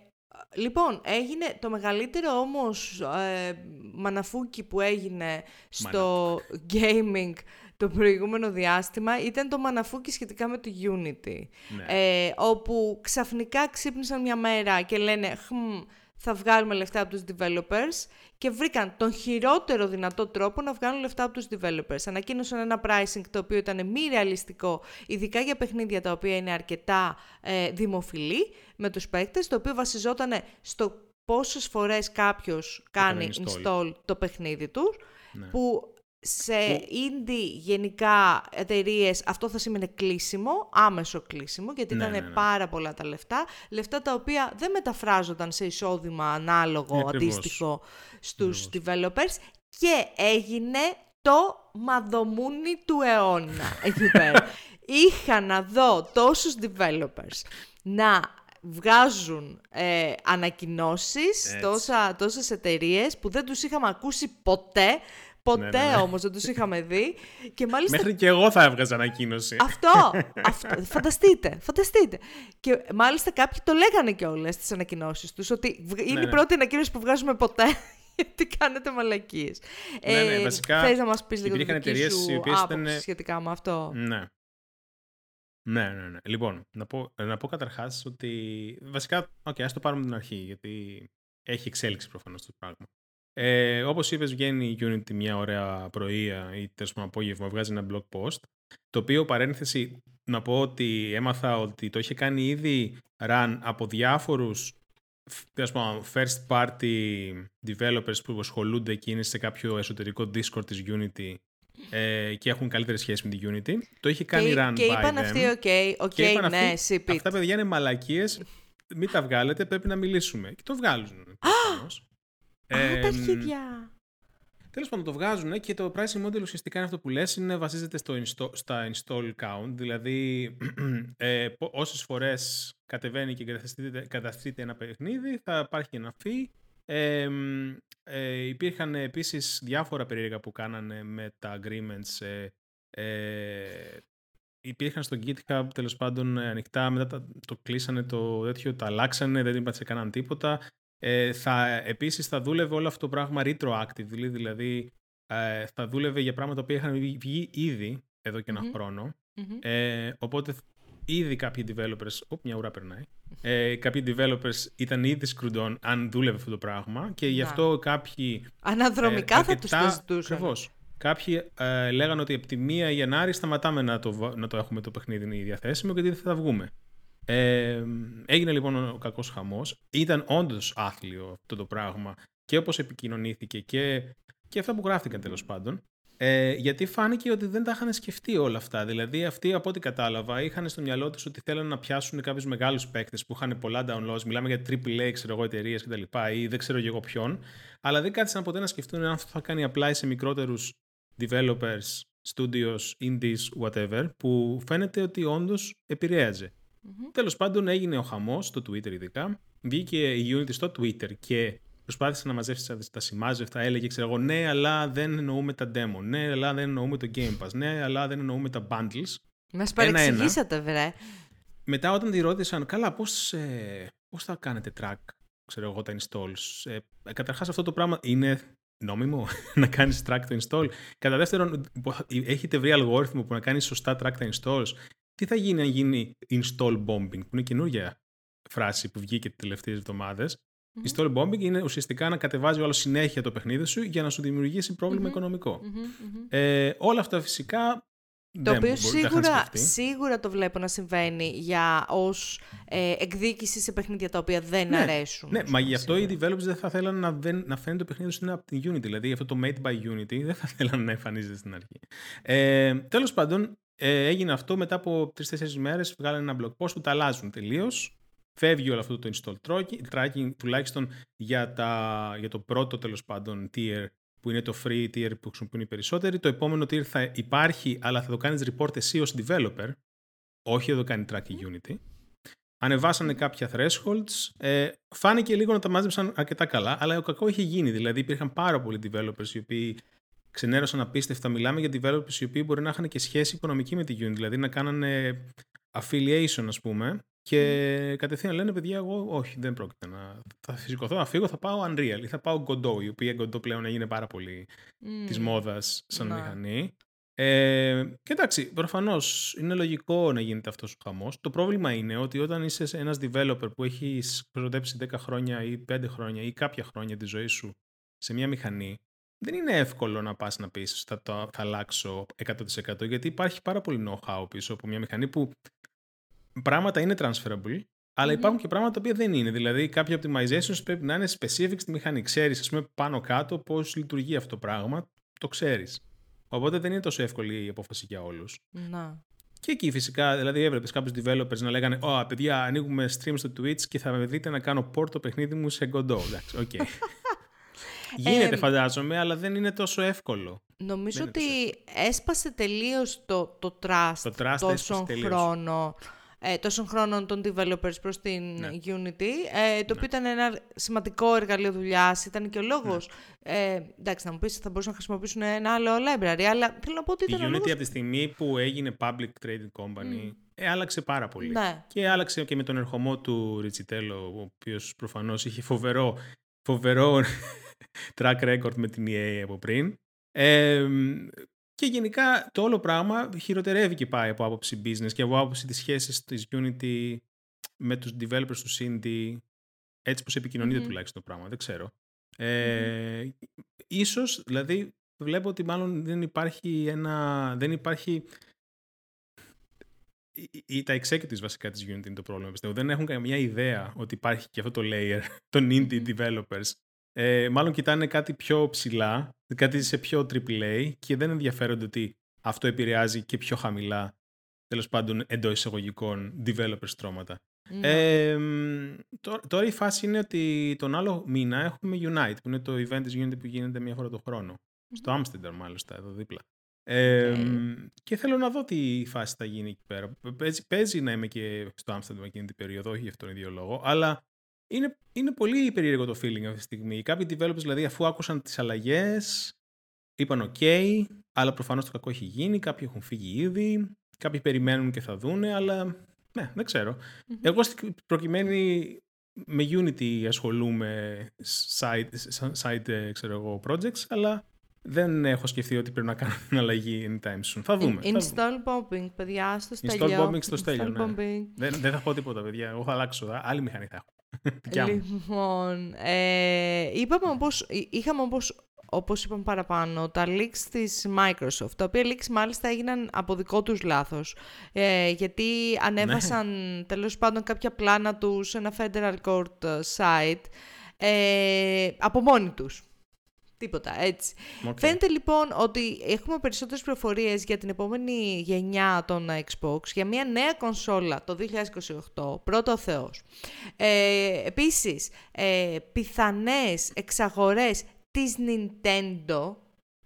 λοιπόν, έγινε το μεγαλύτερο όμως ε, μαναφούκι που έγινε στο gaming το προηγούμενο διάστημα ήταν το μαναφούκι σχετικά με το Unity. Ναι. Ε, όπου ξαφνικά ξύπνησαν μια μέρα και λένε «Χμ, θα βγάλουμε λεφτά από τους developers και βρήκαν τον χειρότερο δυνατό τρόπο να βγάλουν λεφτά από τους developers. Ανακοίνωσαν ένα pricing το οποίο ήταν μη ρεαλιστικό, ειδικά για παιχνίδια τα οποία είναι αρκετά ε, δημοφιλή με τους παίκτες, το οποίο βασιζόταν στο πόσες φορές κάποιος κάνει install. install το παιχνίδι τους, Ναι. που σε indie γενικά εταιρείες αυτό θα σημαίνει κλείσιμο, άμεσο κλείσιμο, γιατί Ναι, ήταν ναι, ναι. πάρα πολλά τα λεφτά. Λεφτά τα οποία δεν μεταφράζονταν σε εισόδημα ανάλογο, Ε, ακριβώς. αντίστοιχο στους developers και έγινε το μαδομούνι του αιώνα εκεί πέρα. <laughs> Είχα να δω τόσους developers να βγάζουν ε, ανακοινώσεις, Έτσι. τόσα, τόσες εταιρείες που δεν τους είχαμε ακούσει ποτέ, ποτέ Ναι, ναι, ναι. όμως δεν τους είχαμε δει και μάλιστα Μέχρι και εγώ θα έβγαζα ανακοίνωση. αυτό, αυτό, φανταστείτε, φανταστείτε. Και μάλιστα κάποιοι το λέγανε κιόλας στις ανακοινώσεις τους, ότι βγ- είναι η ναι. πρώτη ανακοίνωση που βγάζουμε ποτέ, <laughs> γιατί κάνετε μαλακίες. Ναι, ναι, βασικά Θες να μας πεις λίγο τη υπήρχαν δική εταιρείες οι σου οποίες άποψη ήταν- σχετικά με αυτό; Ναι. Ναι, ναι, ναι. Λοιπόν, να πω, να πω καταρχάς ότι βασικά, οκ, ας το πάρουμε την αρχή, γιατί έχει εξέλιξη προφανώς το πράγμα. Ε, όπως είπες, βγαίνει η Unity μια ωραία πρωία ή τέλος πάντων απόγευμα, βγάζει ένα blog post, το οποίο παρένθεση να πω ότι έμαθα ότι το είχε κάνει ήδη run από διάφορους φ- τέλος πάντων, first party developers που ασχολούνται και είναι σε κάποιο εσωτερικό Discord της Unity ε, και έχουν καλύτερη σχέση με τη Unity. Το είχε κάνει και, run και by είπαν them. αυτοί, οκ, οκ, Και είπαν ναι, αυτοί, ship it. Αυτά παιδιά είναι μαλακίες, μην τα βγάλετε, πρέπει να μιλήσουμε. Και το βγάλουν. Προφανώς. Α, τα Εμ, αρχίδια. Τέλος πάντων, το βγάζουν και το pricing model ουσιαστικά είναι αυτό που λες, είναι βασίζεται στο install, στα install count, δηλαδή <clears throat> ε, πο- όσες φορές κατεβαίνει και καταστρέφεται, καταστρέφεται ένα παιχνίδι, θα υπάρχει ένα fee. Ε, μ, ε, υπήρχαν επίσης διάφορα περίεργα που κάνανε με τα agreements. Ε, ε, υπήρχαν στο GitHub τέλος πάντων ε, ανοιχτά, μετά τα- το κλείσανε το τέτοιο, τα αλλάξανε, δεν είπαν σε κανέναν τίποτα. Ε, θα, επίσης θα δούλευε όλο αυτό το πράγμα retroactive, δηλαδή ε, θα δούλευε για πράγματα που είχαν βγει- βγει ήδη εδώ και ένα Μμμ. χρόνο. Μμμ. Ε, οπότε ήδη κάποιοι developers, οπ, μια ουρά περνάει, ε, κάποιοι developers ήταν ήδη screwed on αν δούλευε αυτό το πράγμα και γι' Να. αυτό κάποιοι Αναδρομικά ε, θα τους αρκετά- το ζητούσαν. Ακριβώς. Κάποιοι ε, λέγανε ότι από τη 1 Γενάρη σταματάμε να το, βα- να το έχουμε το παιχνίδι διαθέσιμο γιατί δεν θα βγούμε. Ε, έγινε λοιπόν ο κακός χαμός. Ήταν όντως άθλιο αυτό το πράγμα και όπως επικοινωνήθηκε και, και αυτά που γράφτηκαν τέλος πάντων. Ε, γιατί φάνηκε ότι δεν τα είχαν σκεφτεί όλα αυτά. Δηλαδή, αυτοί από ό,τι κατάλαβα είχαν στο μυαλό τους ότι θέλουν να πιάσουν κάποιους μεγάλους παίκτες που είχαν πολλά downloads. Μιλάμε για AAA, ξέρω εγώ, εταιρείες κτλ. ή δεν ξέρω και εγώ ποιον. Αλλά δεν κάθισαν ποτέ να σκεφτούν αν αυτό θα κάνει απλά σε μικρότερους developers, studios, indies, whatever, που φαίνεται ότι όντως επηρέαζε. Μμμ. Τέλος πάντων, έγινε ο χαμός στο Twitter ειδικά. Βγήκε η Unity στο Twitter και προσπάθησε να μαζέψει τα- τα σημάζευτα. Έλεγε, ξέρω εγώ, ναι, αλλά δεν εννοούμε τα demo. Ναι, αλλά δεν εννοούμε το Game Pass. Ναι, αλλά δεν εννοούμε τα bundles. Μας Ένα-ένα. παρεξηγήσατε, βρε. Μετά, όταν τη ρώτησαν, καλά, πώς πώς θα κάνετε track, ξέρω εγώ, τα installs. Ε, Καταρχάς, αυτό το πράγμα είναι νόμιμο <laughs> να κάνεις track το install. Κατά δεύτερον, έχετε βρει αλγόριθμο που να κάνεις σωστά track τα installs. Τι θα γίνει αν γίνει install bombing, που είναι καινούργια φράση που βγήκε τις τελευταίες εβδομάδες. Μμμ. Install bombing είναι ουσιαστικά να κατεβάζει όλο συνέχεια το παιχνίδι σου για να σου δημιουργήσει πρόβλημα Μμμ. οικονομικό. Μμμ, μμμ. Ε, όλα αυτά φυσικά. Το δεν οποίο μπορεί- τα είχαν σίγουρα, σκεφτεί. σίγουρα το βλέπω να συμβαίνει για ως ε, εκδίκηση σε παιχνίδια τα οποία δεν Ναι, αρέσουν. Ναι, ας μα πούμε, γι' αυτό οι σίγουρα. developers δεν θα θέλαν να, δεν, να φαίνεται το παιχνίδι σου είναι από την Unity. Δηλαδή αυτό το made by Unity δεν θα θέλαν να εμφανίζεται στην αρχή. Ε, Τέλος πάντων, ε, έγινε αυτό μετά από 3-4 μέρες. Βγάλανε ένα blog post που τα αλλάζουν τελείως. Φεύγει όλο αυτό το install tracking, tracking τουλάχιστον για, τα, για το πρώτο τέλος πάντων tier που είναι το free tier που χρησιμοποιούν οι περισσότεροι. Το επόμενο tier θα υπάρχει, αλλά θα το κάνεις report εσύ ως developer. Όχι θα το κάνει track η Unity. Ανεβάσανε κάποια thresholds. Ε, φάνηκε λίγο να τα μάζεψαν αρκετά καλά, αλλά ο κακό είχε γίνει. Δηλαδή υπήρχαν πάρα πολλοί developers οι οποίοι ξενέρωσαν απίστευτα. Μιλάμε για developers οι οποίοι μπορεί να είχαν και σχέση οικονομική με τη Unity, δηλαδή να κάνανε affiliation, ας πούμε, και κατευθείαν λένε, παιδιά, εγώ όχι, δεν πρόκειται να... Θα σηκωθώ να φύγω, θα πάω Unreal ή θα πάω Godot, η οποία Godot πλέον έγινε πάρα πολύ Μμ. της μόδας σαν Ναι. μηχανή. Ε, και εντάξει, προφανώς είναι λογικό να γίνεται αυτός ο χαμός. Το πρόβλημα είναι ότι όταν είσαι ένας developer που έχεις ξοδέψει 10 χρόνια ή 5 χρόνια ή κάποια χρόνια της ζωής σου σε μια μηχανή, δεν είναι εύκολο να πας να πεις θα, το, θα αλλάξω 100% γιατί υπάρχει πάρα πολύ know-how πίσω από μια μηχανή που πράγματα είναι transferable, αλλά Μμμ. υπάρχουν και πράγματα τα οποία δεν είναι. Δηλαδή, κάποια optimizations πρέπει να είναι specific στη μηχανή. Ξέρεις, ας πούμε, πάνω κάτω πώς λειτουργεί αυτό το πράγμα. Το ξέρεις. Οπότε δεν είναι τόσο εύκολη η απόφαση για όλους. Να. Και εκεί φυσικά, δηλαδή, έβλεπες κάποιους developers να λέγανε Ω, παιδιά, ανοίγουμε stream στο Twitch και θα με δείτε να κάνω port το παιχνίδι μου σε Godot. Εντάξει, οκ. <laughs> Γίνεται, Ε, φαντάζομαι, αλλά δεν είναι τόσο εύκολο. Νομίζω Δεν είναι ότι έσπασε τελείως το, το trust, Το trust έσπασε τόσων τελείως. χρόνο, ε, τόσων χρόνων των developers προς την Ναι. Unity, ε, το οποίο ήταν ένα σημαντικό εργαλείο δουλειάς, ήταν και ο λόγος. Ναι. Ε, εντάξει, θα μου πεις θα μπορούσαν να χρησιμοποιήσουν ένα άλλο library, αλλά θέλω να πω ότι Η ήταν ο Unity λόγος... από τη στιγμή που έγινε public trading company ε, άλλαξε πάρα πολύ. Ναι. Και άλλαξε και με τον ερχομό του Ριτσιτέλο, ο οποίος προφανώς είχε φοβερό, φοβερό track record με την EA από πριν. Ε, και γενικά το όλο πράγμα χειροτερεύει και πάει από άποψη business και από άποψη της σχέσης της Unity με τους developers του Cindy, έτσι πως επικοινωνείται Μμμ. τουλάχιστον το πράγμα, δεν ξέρω. Ε, Ίσως, δηλαδή, βλέπω ότι μάλλον δεν υπάρχει ένα... Δεν υπάρχει... οι- οι- Τα executives βασικά της Unity είναι το πρόβλημα, πιστεύω. Δεν έχουν καμία ιδέα ότι υπάρχει και αυτό το layer <laughs> των indie Μμμ. developers Ε, μάλλον κοιτάνε κάτι πιο ψηλά, κάτι σε πιο AAA και δεν ενδιαφέρονται ότι αυτό επηρεάζει και πιο χαμηλά, τέλος πάντων εντός εισαγωγικών, developers στρώματα. Ε, τώρα, η φάση είναι ότι τον άλλο μήνα έχουμε Unite, που είναι το event της Unity που γίνεται μία φορά το χρόνο. Στο Amsterdam μάλιστα, εδώ δίπλα. Ε, Και θέλω να δω τι φάση θα γίνει εκεί πέρα. Παίζει, παίζει να είμαι και στο Amsterdam εκείνη την περίοδο, όχι γι' αυτόν τον ίδιο λόγο, αλλά είναι, είναι πολύ περίεργο το feeling αυτή τη στιγμή. Κάποιοι developers δηλαδή αφού άκουσαν τις αλλαγές, είπαν ok, αλλά προφανώς το κακό έχει γίνει, κάποιοι έχουν φύγει ήδη, κάποιοι περιμένουν και θα δούνε, αλλά ναι, δεν ξερω Εγώ προκειμένη με Unity ασχολούμαι side, side ξέρω εγώ, projects, αλλά δεν έχω σκεφτεί ότι πρέπει να κάνω την αλλαγή anytime soon. Θα δούμε. Install bombing, παιδιά, στο στέλιο. Install bombing στο στέλιο, ναι. Δεν, δεν θα πω τίποτα, παιδιά. Εγώ θα αλλάξω. Άλλη μηχανή θα έχω. <laughs> λοιπόν, ε, είπαμε όπως, είχαμε όπως όπως είπαμε παραπάνω, τα leaks της Microsoft, τα οποία leaks μάλιστα έγιναν από δικό τους λάθος, ε, γιατί ανέβασαν ναι. τέλος πάντων κάποια πλάνα τους σε ένα Federal Court ε, site ε, από μόνοι τους. Τίποτα, έτσι. Φαίνεται λοιπόν ότι έχουμε περισσότερες πληροφορίες για την επόμενη γενιά των Xbox, για μια νέα κονσόλα το 2028, πρώτο ο Θεός. Ε, επίσης, ε, πιθανές εξαγορές της Nintendo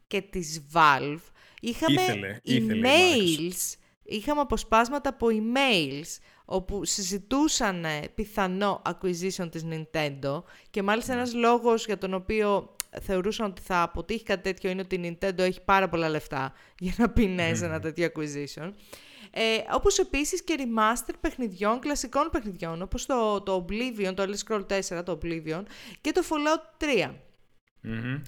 και της Valve είχαμε ήθελε, emails, είχαμε αποσπάσματα από emails όπου συζητούσαν πιθανό acquisition της Nintendo και μάλιστα ναι. ένας λόγος για τον οποίο θεωρούσαν ότι θα αποτύχει κάτι τέτοιο είναι ότι η Nintendo έχει πάρα πολλά λεφτά για να πει ναι σε ένα τέτοιο acquisition. Ε, όπως επίσης και remaster παιχνιδιών, κλασικών παιχνιδιών, όπως το, το Oblivion, το Elder Scrolls 4, το Oblivion και το Fallout 3.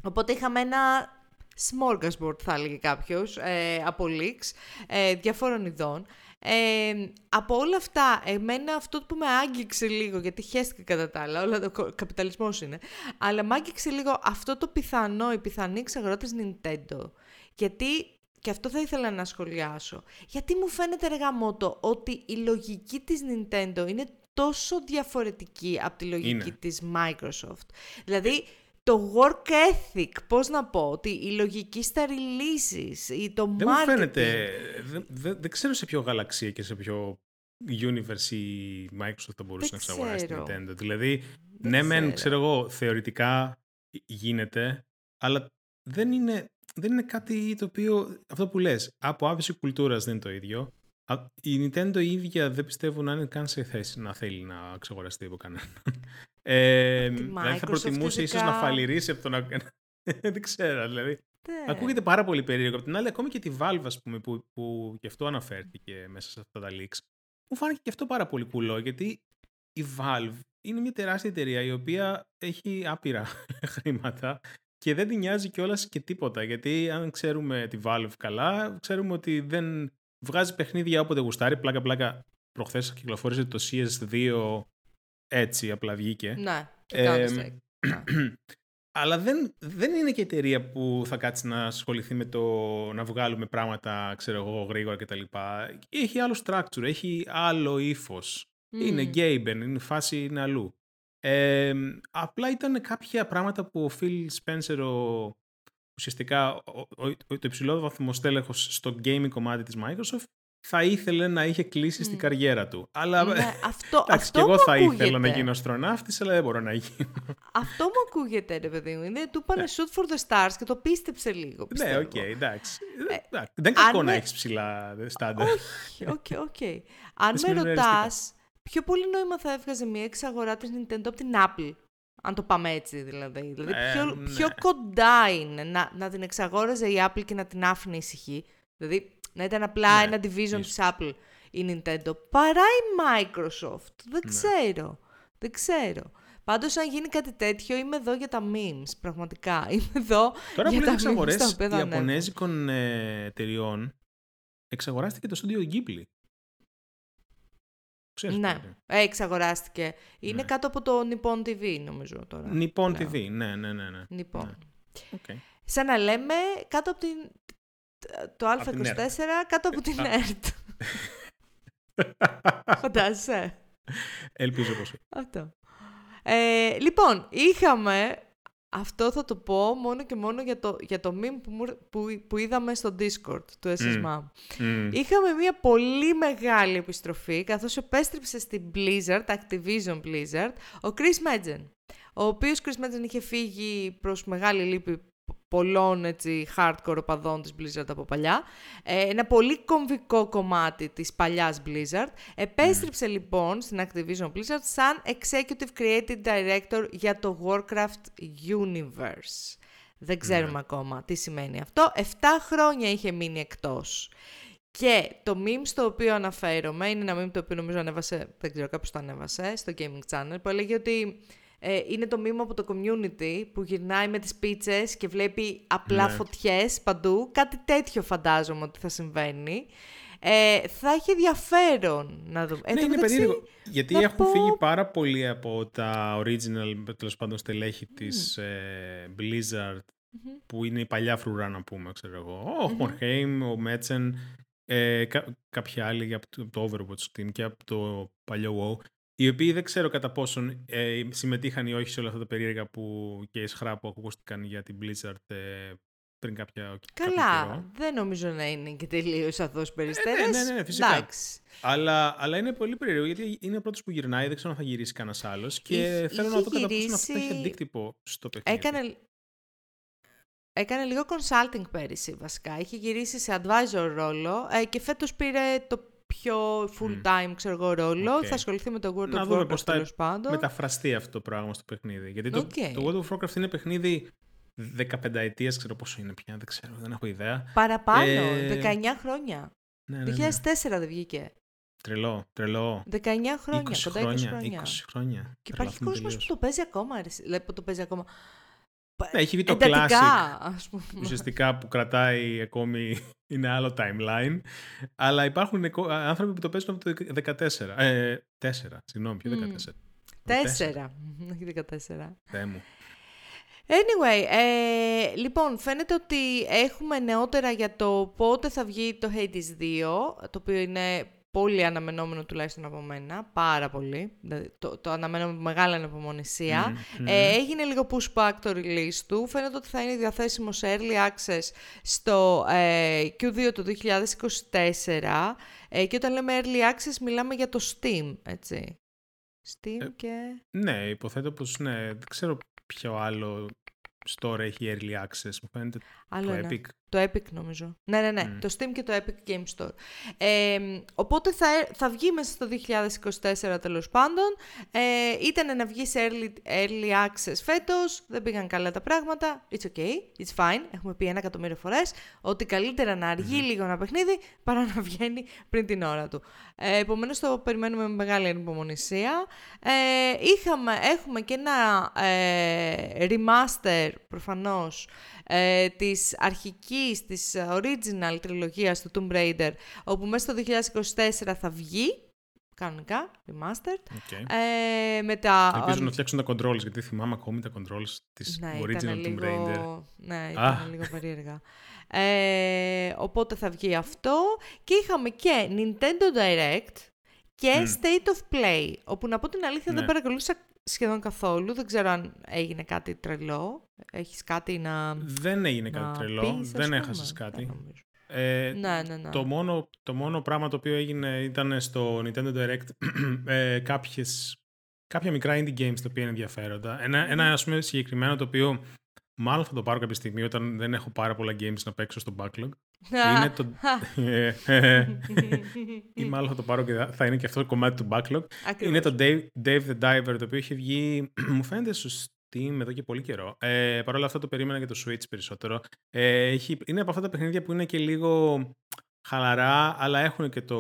Οπότε είχαμε ένα smorgasbord θα έλεγε κάποιος ε, από leaks ε, διαφόρων ειδών. Ε, από όλα αυτά, εμένα αυτό που με άγγιξε λίγο, γιατί χαίστηκα κατά τα άλλα, όλα το καπιταλισμός είναι, αλλά με άγγιξε λίγο αυτό το πιθανό, η πιθανή εξαγορά της Nintendo. Γιατί, και αυτό θα ήθελα να σχολιάσω, γιατί μου φαίνεται ρεγαμότο ότι η λογική της Nintendo είναι τόσο διαφορετική από τη λογική είναι. της Microsoft. Δηλαδή, το work ethic, πώς να πω, ότι η λογική στα releases, ή το δεν Μου φαίνεται, δεν, δεν, ξέρω σε ποιο γαλαξία και σε ποιο universe η Microsoft θα μπορούσε να εξαγοράσει την Nintendo. Δηλαδή, ναι μεν, ξέρω εγώ, θεωρητικά γίνεται, αλλά δεν είναι, δεν είναι κάτι το οποίο, αυτό που λες, από άποψη κουλτούρας δεν είναι το ίδιο. Η Nintendo η ίδια δεν πιστεύω να είναι καν σε θέση να θέλει να ξεγοραστεί από κανέναν. Ε, δηλαδή θα προτιμούσε ίσως να φαλυρίσει από το να... <laughs> δεν ξέρω, δηλαδή. Ναι. Ακούγεται πάρα πολύ περίεργο. Από την άλλη, ακόμη και τη Valve, ας πούμε, που, που και αυτό αναφέρθηκε μέσα σε αυτά τα leaks, μου φάνηκε και αυτό πάρα πολύ κουλό, γιατί η Valve είναι μια τεράστια εταιρεία η οποία έχει άπειρα <laughs> χρήματα και δεν την νοιάζει κιόλας και τίποτα. Γιατί αν ξέρουμε τη Valve καλά, ξέρουμε ότι δεν βγάζει παιχνίδια όποτε γουστάρει. Πλάκα-πλάκα προχθές κυκλοφόρησε το CS2 έτσι απλά βγήκε. Ναι, ε, <clears throat> αλλά δεν, δεν είναι και εταιρεία που θα κάτσει να ασχοληθεί με το να βγάλουμε πράγματα, ξέρω εγώ, γρήγορα κτλ. Έχει άλλο structure, έχει άλλο ύφος. Είναι gaben, είναι φάση, είναι αλλού. Ε, απλά ήταν κάποια πράγματα που ο Phil Spencer, ο, ουσιαστικά ο, ο, ο, το υψηλό βαθμό στέλεχος στο gaming κομμάτι της Microsoft, θα ήθελε να είχε κλείσει mm. στην καριέρα του. Αλλά. Ναι, αυτό, εντάξει, αυτό και εγώ θα ακούγεται. ήθελα να γίνω αστροναύτης, αλλά δεν μπορώ να γίνω. Αυτό μου ακούγεται, ρε παιδί μου. Είναι, του είπανε ναι. shoot for the stars και το πίστεψε λίγο. Πιστεύω. Ναι, οκ, okay, εντάξει. Ε, δεν είναι κακό να έχεις ψηλά στάνταρ. Όχι, οκ, οκ. Αν με ρωτάς, πιο πολύ νόημα θα έβγαζε μια εξαγορά της Nintendo από την Apple. Αν το πάμε έτσι δηλαδή. δηλαδή ε, πιο, ναι. πιο κοντά είναι να, να την εξαγόραζε η Apple και να την άφηνε ήσυχη. Δηλαδή, να ήταν απλά ναι, ένα division της Apple η Nintendo, παρά η Microsoft. Δεν ναι. ξέρω. Δεν ξέρω. Πάντως, αν γίνει κάτι τέτοιο, είμαι εδώ για τα memes. Πραγματικά. <laughs> Είμαι εδώ Τώρα για που τα memes. Τώρα Ιαπωνέζικων ε, εταιριών, εξαγοράστηκε το στούντιο Ghibli. Ξέρεις ναι, ε, εξαγοράστηκε. Είναι ναι. κάτω από το Nippon TV, νομίζω τώρα. Nippon TV, ναι, ναι, ναι. ναι. Nippon. Ναι. Okay. Σαν να λέμε κάτω από την το Α24 κάτω από την ΕΡΤ. <laughs> Φαντάζεσαι. Ελπίζω πως. Αυτό. Ε, λοιπόν, είχαμε Αυτό θα το πω μόνο και μόνο για το, για το meme που, που, που είδαμε στο Discord του SSMAM. Mm. Είχαμε μια πολύ μεγάλη επιστροφή, καθώς επέστρεψε στην Blizzard, Activision Blizzard, ο Chris Madden. Ο οποίος Chris Madden είχε φύγει προς μεγάλη λύπη πολλών έτσι, hardcore οπαδών της Blizzard από παλιά. Ε, ένα πολύ κομβικό κομμάτι της παλιάς Blizzard. Επέστρεψε λοιπόν στην Activision Blizzard σαν Executive Creative Director για το Warcraft Universe. Δεν ξέρουμε ακόμα τι σημαίνει αυτό. Εφτά χρόνια είχε μείνει εκτός. Και το meme στο οποίο αναφέρομαι είναι ένα meme το οποίο νομίζω ανέβασε, δεν ξέρω κάποιος το ανέβασε, στο Gaming Channel, που έλεγε ότι ε, είναι το μήμα από το community που γυρνάει με τις πίτσες και βλέπει απλά Ναι. φωτιές παντού. Κάτι τέτοιο φαντάζομαι ότι θα συμβαίνει. Ε, θα έχει ενδιαφέρον να δούμε. Εν ναι, τω είναι μεταξύ, περίεργο. Γιατί να έχουν πω- φύγει πάρα πολλοί από τα original, τέλος πάντων, στελέχη της ε, Blizzard, που είναι η παλιά φρουρά, να πούμε, ξέρω εγώ. Ο Μορχέιμ, ο Μέτσεν, ε, κα- κάποιοι άλλοι από το, από το Overwatch team και από το παλιό WoW, οι οποίοι δεν ξέρω κατά πόσον ε, συμμετείχαν ή όχι σε όλα αυτά τα περίεργα που και οι σχρά που ακούστηκαν για την Blizzard ε, πριν κάποια, κάποιο Καλά, καιρό. δεν νομίζω να είναι και τελείως αθώς περιστέρες. ναι, ναι, φυσικά. Εντάξει. Αλλά, αλλά είναι πολύ περίεργο γιατί είναι ο πρώτος που γυρνάει, δεν ξέρω αν θα γυρίσει κανένας άλλος. Και Είχε- θέλω είχε να δω κατά πόσο αυτό έχει γυρίσει- αντίκτυπο στο παιχνίδι. Έκανε, έκανε λίγο consulting πέρυσι βασικά. Είχε γυρίσει σε advisor ρόλο ε, και φέτος πήρε το πιο full time ξέρω εγώ, ρόλο. Οκ. Θα ασχοληθεί με το World Να of δούμε Warcraft πώς θα τέλος πάντων. μεταφραστεί αυτό το πράγμα στο παιχνίδι. Γιατί το, Οκ. το World of Warcraft είναι παιχνίδι 15 ετία, ξέρω πόσο είναι πια, δεν ξέρω, δεν έχω ιδέα. Παραπάνω, Ε, 19 χρόνια. Ναι, ναι, 2004 ναι. δεν βγήκε. Τρελό, τρελό. 19 χρόνια, 20 κοντά 20 χρόνια, χρόνια. 20 χρόνια. Και υπάρχει Τρελαθούμε κόσμος που τελείως. το παίζει ακόμα. ρε, Λέει που το παίζει ακόμα. Ναι, έχει βγει το Εντατικά, classic. ας πούμε. ουσιαστικά που κρατάει ακόμη <laughs> είναι άλλο timeline. Αλλά υπάρχουν εκο- άνθρωποι που το παίζουν από το 14. Ε, 4, συγγνώμη, ποιο Μμμ. 14. Τέσσερα. Όχι 14. Θεέ μου. Anyway, ε, λοιπόν, φαίνεται ότι έχουμε νεότερα για το πότε θα βγει το Hades 2, το οποίο είναι πολύ αναμενόμενο τουλάχιστον από μένα, πάρα πολύ. Δηλαδή, το, το αναμένω με μεγάλη ανεπομονησία. Μμμ, μμμ. Ε, έγινε λίγο pushback το release του. Φαίνεται ότι θα είναι διαθέσιμο σε early access στο ε, Q2 του 2024. Ε, και όταν λέμε early access μιλάμε για το Steam, έτσι. Steam Ε, και... Ναι, υποθέτω πως ναι, δεν ξέρω ποιο άλλο store έχει early access. Μου φαίνεται Άλλο το ένα. Epic. Το Epic νομίζω. Ναι, ναι, ναι. Μμ. Το Steam και το Epic Game Store. Ε, οπότε θα, θα βγει μέσα στο 2024 τέλος πάντων. Ε, ήταν να βγει σε early, early access φέτος. Δεν πήγαν καλά τα πράγματα. It's okay. It's fine. Έχουμε πει ένα εκατομμύριο φορές ότι καλύτερα να αργεί λίγο ένα παιχνίδι παρά να βγαίνει πριν την ώρα του. Ε, επομένως το περιμένουμε με μεγάλη ανυπομονησία. Ε, είχαμε, έχουμε και ένα ε, remaster προφανώς ε, της αρχικής, της original τριλογίας του Tomb Raider, όπου μέσα στο 2024 θα βγει, κανονικά, remastered, Okay. ε, με τα... Ελπίζω να φτιάξουν τα controls, γιατί θυμάμαι ακόμη τα controls της ναι, original ήταν Tomb λίγο, Raider. ναι, ήταν Α. λίγο περίεργα. Ε, οπότε θα βγει αυτό. Και είχαμε και Nintendo Direct και Μμ. State of Play, όπου να πω την αλήθεια δεν Ναι. παρακολούθησα σχεδόν καθόλου. Δεν ξέρω αν έγινε κάτι τρελό. Έχεις κάτι να... Δεν έγινε να κάτι τρελό, πεις, ας δεν πούμε; έχασες Δεν κάτι. νομίζω. Ε, Ναι, ναι, ναι. το, μόνο, το μόνο πράγμα το οποίο έγινε ήταν στο Nintendo Direct <clears throat> ε, κάποιες, κάποια μικρά indie games τα οποία είναι ενδιαφέροντα. Ένα, ένα ας πούμε συγκεκριμένο το οποίο μάλλον θα το πάρω κάποια στιγμή όταν δεν έχω πάρα πολλά games να παίξω στο backlog. είναι το... <laughs> ή μάλλον θα το πάρω και θα- θα είναι και αυτό το κομμάτι του backlog. Ακριβώς. Είναι το Dave, Dave the Diver, το οποίο είχε βγει, <clears throat> μου φαίνεται στο Steam εδώ και πολύ καιρό. Ε, Παρ' όλα αυτά το περίμενα για το Switch περισσότερο. Ε, έχει, είναι από αυτά τα παιχνίδια που είναι και λίγο χαλαρά, αλλά έχουν και το...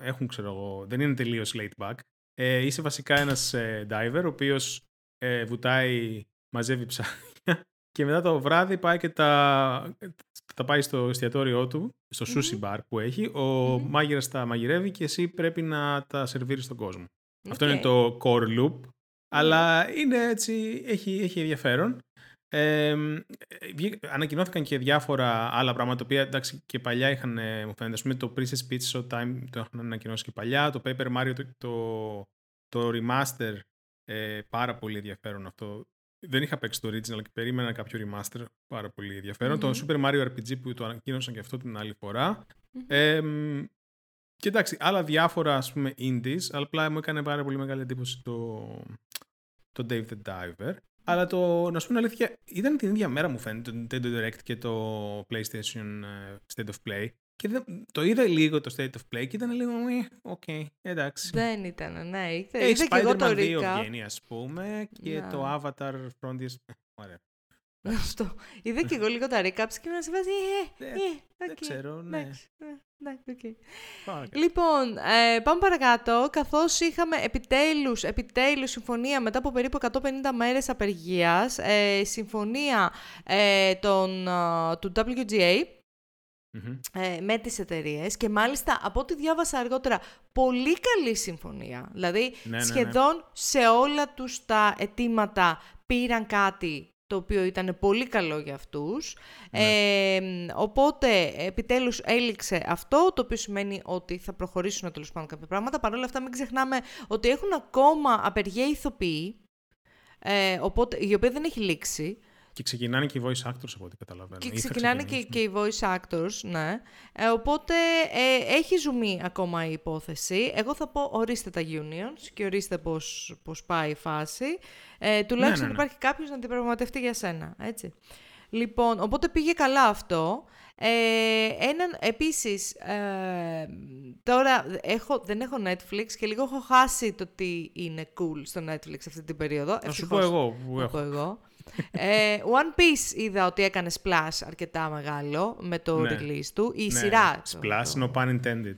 Έχουν, ξέρω εγώ, δεν είναι τελείως laid back. Ε, είσαι βασικά ένας ε, diver, ο οποίος ε, βουτάει, μαζεύει ψάρια και μετά το βράδυ πάει και τα, τα πάει στο εστιατόριό του, στο sushi bar που έχει. Ο Μμμ. μάγειρας τα μαγειρεύει και εσύ πρέπει να τα σερβίρεις στον κόσμο. Αυτό είναι Οκ. το core loop. Αλλά είναι έτσι, έχει, έχει ενδιαφέρον. Ε, βγή- ανακοινώθηκαν και διάφορα άλλα πράγματα, τα οποία εντάξει και παλιά είχαν, ε, μου φαίνεται, ας πούμε το Princess Peach Showtime το έχουν ανακοινώσει και παλιά, το Paper Mario το, το, το remaster, ε, πάρα πολύ ενδιαφέρον αυτό. Δεν είχα παίξει το original και περίμενα κάποιο remaster πάρα πολύ ενδιαφέρον. Το Super Mario RPG που το ανακοίνωσαν και αυτό την άλλη φορά. Ε, και εντάξει, άλλα διάφορα ας πούμε indies, αλλά απλά μου έκανε πάρα πολύ μεγάλη εντύπωση το, το Dave the Diver. Αλλά το, να σου πω την αλήθεια, ήταν την ίδια μέρα μου φαίνεται το Nintendo Direct και το PlayStation ε, State of Play. Και δεν, το είδα λίγο το State of Play και ήταν λίγο, οκ, okay, εντάξει. Δεν ήταν, ναι. Είδα, hey, είδα και εγώ το 2 recap. βγαίνει, ας πούμε, και Να. το Avatar Frontiers. <laughs> Ωραία. Αυτό. Είδα και εγώ λίγο τα recaps και ήμουν σε φάση, ε, Ε, ε, Δεν οκ, ξέρω, ναι. εντάξει, ε, εντάξει, οκ. Πάμε. Λοιπόν, ε, πάμε παρακάτω. Καθώς είχαμε επιτέλους, επιτέλους συμφωνία μετά από περίπου 150 μέρες απεργίας, ε, συμφωνία ε, των, α, του WGA Μμμ. ε, με τις εταιρείες και μάλιστα από ό,τι διάβασα αργότερα, πολύ καλή συμφωνία. Δηλαδή, Ναι, ναι, ναι. σχεδόν σε όλα τους τα αιτήματα πήραν κάτι το οποίο ήταν πολύ καλό για αυτούς. Ναι. Ε, οπότε, επιτέλους έληξε αυτό, το οποίο σημαίνει ότι θα προχωρήσουν τέλος πάντων κάποια πράγματα. Παρ' όλα αυτά, μην ξεχνάμε ότι έχουν ακόμα απεργία ηθοποιοί, ε, οπότε, η οποία δεν έχει λήξει. Και ξεκινάνε και οι voice actors από ό,τι καταλαβαίνω. Και Ή θα ξεκινάνε και, ξεκινήσουν. και οι voice actors, ναι. Ε, οπότε ε, έχει ζουμί ακόμα η υπόθεση. Εγώ θα πω ορίστε τα unions και ορίστε πώς, πώς πάει η φάση. Ε, τουλάχιστον ναι, ναι. υπάρχει κάποιος να την πραγματευτεί για σένα, έτσι. Λοιπόν, οπότε πήγε καλά αυτό. Ε, έναν, επίσης, ε, τώρα έχω, δεν έχω Netflix και λίγο έχω χάσει το τι είναι cool στο Netflix αυτή την περίοδο. Να σου πω Ευτυχώς εγώ που να πω έχω. εγώ. Ε, One Piece είδα ότι έκανε splash αρκετά μεγάλο με το Ναι. release του. Η Ναι, σειρά. το- Splash, το- no pun intended.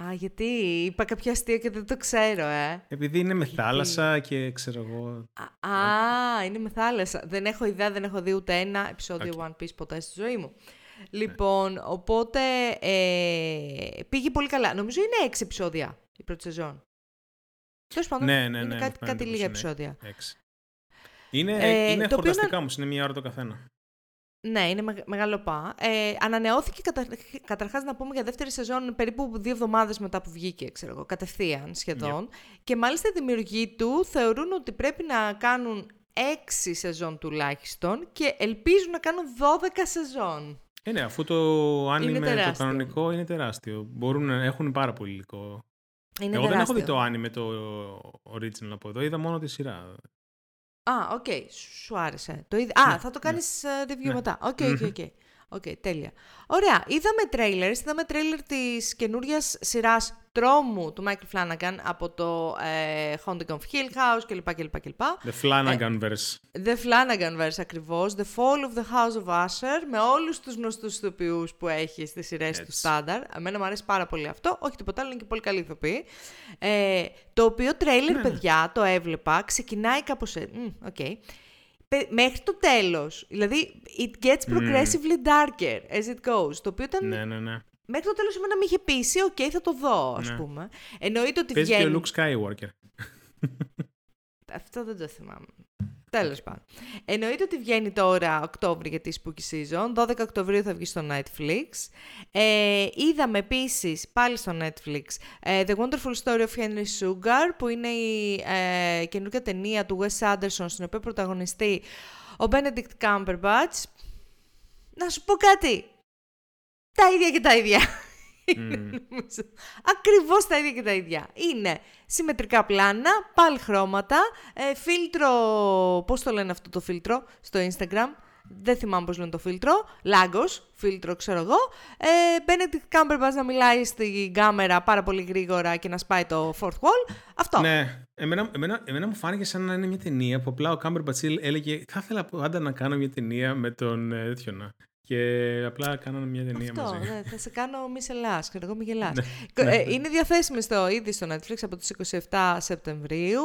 Α, γιατί; Είπα κάποιο αστείο και δεν το ξέρω, ε. Επειδή είναι με θάλασσα και ξέρω εγώ. Α, α, είναι με θάλασσα. Δεν έχω ιδέα, δεν έχω δει ούτε ένα επεισόδιο One Piece ποτέ στη ζωή μου. Λοιπόν, οπότε ε, πήγε πολύ καλά. Νομίζω είναι έξι επεισόδια η πρώτη σεζόν. Τέλος πάντων, Ναι, ναι, είναι ναι, μου κάτι, φαίνεται κάτι πως λίγα είναι επεισόδια. Έξι. Είναι, Ε, είναι το οποίο χορταστικά όμως, είναι μία ώρα το καθένα. Ναι, είναι μεγα- μεγάλο πα. Ε, ανανεώθηκε κατα... καταρχάς να πούμε για δεύτερη σεζόν περίπου δύο εβδομάδες μετά που βγήκε, ξέρω εγώ, κατευθείαν σχεδόν. Και μάλιστα οι δημιουργοί του θεωρούν ότι πρέπει να κάνουν έξι σεζόν τουλάχιστον και ελπίζουν να κάνουν 12 σεζόν. Ε, ναι, αφού το άνιμε το τεράστιο. κανονικό είναι τεράστιο. Μπορούν να έχουν πάρα πολύ υλικό. Είναι Εγώ δεν έχω δει τεράστιο. το anime το original από εδώ, είδα μόνο τη σειρά. Α, οκ, σου άρεσε. Το είδα... Α, Ναι, θα το ναι. κάνεις ε, review Ναι. μετά. Ok, ok, ok. Ok, τέλεια. Ωραία, είδαμε trailers, είδαμε trailer της καινούργια σειράς τρόμου του Michael Flanagan από το ε, Haunting of Hill House κλπ. κλπ, κλπ. The Flanagan verse. The Flanagan verse ακριβώς, The Fall of the House of Usher, με όλους τους γνωστούς ηθοποιούς που έχει στις σειρές του Έτσι. στάνταρ. Εμένα μου αρέσει πάρα πολύ αυτό, όχι τίποτα άλλο, είναι και πολύ καλή ηθοποιοί. Ε, το οποίο τρέιλερ, Ναι, ναι. παιδιά, το έβλεπα, ξεκινάει κάπως... ε, μ, οκ. Πε- Μέχρι το τέλος, δηλαδή it gets progressively darker as it goes, το οποίο ήταν ναι, ναι, ναι. Μέχρι το τέλος εμένα με είχε πείσει, οκ, θα το δω, ας Ναι. πούμε. Εννοείται ότι Παίζει και βγαίνει... ο Luke Skywalker. Αυτό δεν το θυμάμαι. Τέλος πάντων. Εννοείται ότι βγαίνει τώρα Οκτώβρη για τη Spooky Season. 12 Οκτωβρίου θα βγει στο Netflix. Ε, είδαμε επίσης πάλι στο Netflix ε, The Wonderful Story of Henry Sugar που είναι η ε, καινούργια ταινία του Wes Anderson στην οποία πρωταγωνιστεί ο Benedict Cumberbatch. Να σου πω κάτι. Τα ίδια και τα ίδια. Είναι, νομίζω. Ακριβώς τα ίδια και τα ίδια. Είναι συμμετρικά πλάνα, πάλι χρώματα, ε, φίλτρο, πώς το λένε αυτό το φίλτρο στο Instagram, δεν θυμάμαι πώς λένε το φίλτρο, Lagos, φίλτρο ξέρω εγώ, ε, Benedict Cumberbatch να μιλάει στην κάμερα πάρα πολύ γρήγορα και να σπάει το fourth wall, αυτό. Ναι, εμένα, εμένα, εμένα μου φάνηκε σαν να είναι μια ταινία που απλά ο Κάμπερ Μπατσίλ έλεγε Θα ήθελα πάντα να κάνω μια ταινία με τον ε, τέτοιο να. Και απλά κάνανε μια ταινία Αυτό, μαζί. ναι, θα σε κάνω μη σε λάς, ξέρω εγώ μη γελάς. Ναι, Ε, ναι, Είναι διαθέσιμη στο, ήδη στο Netflix από τις 27 Σεπτεμβρίου.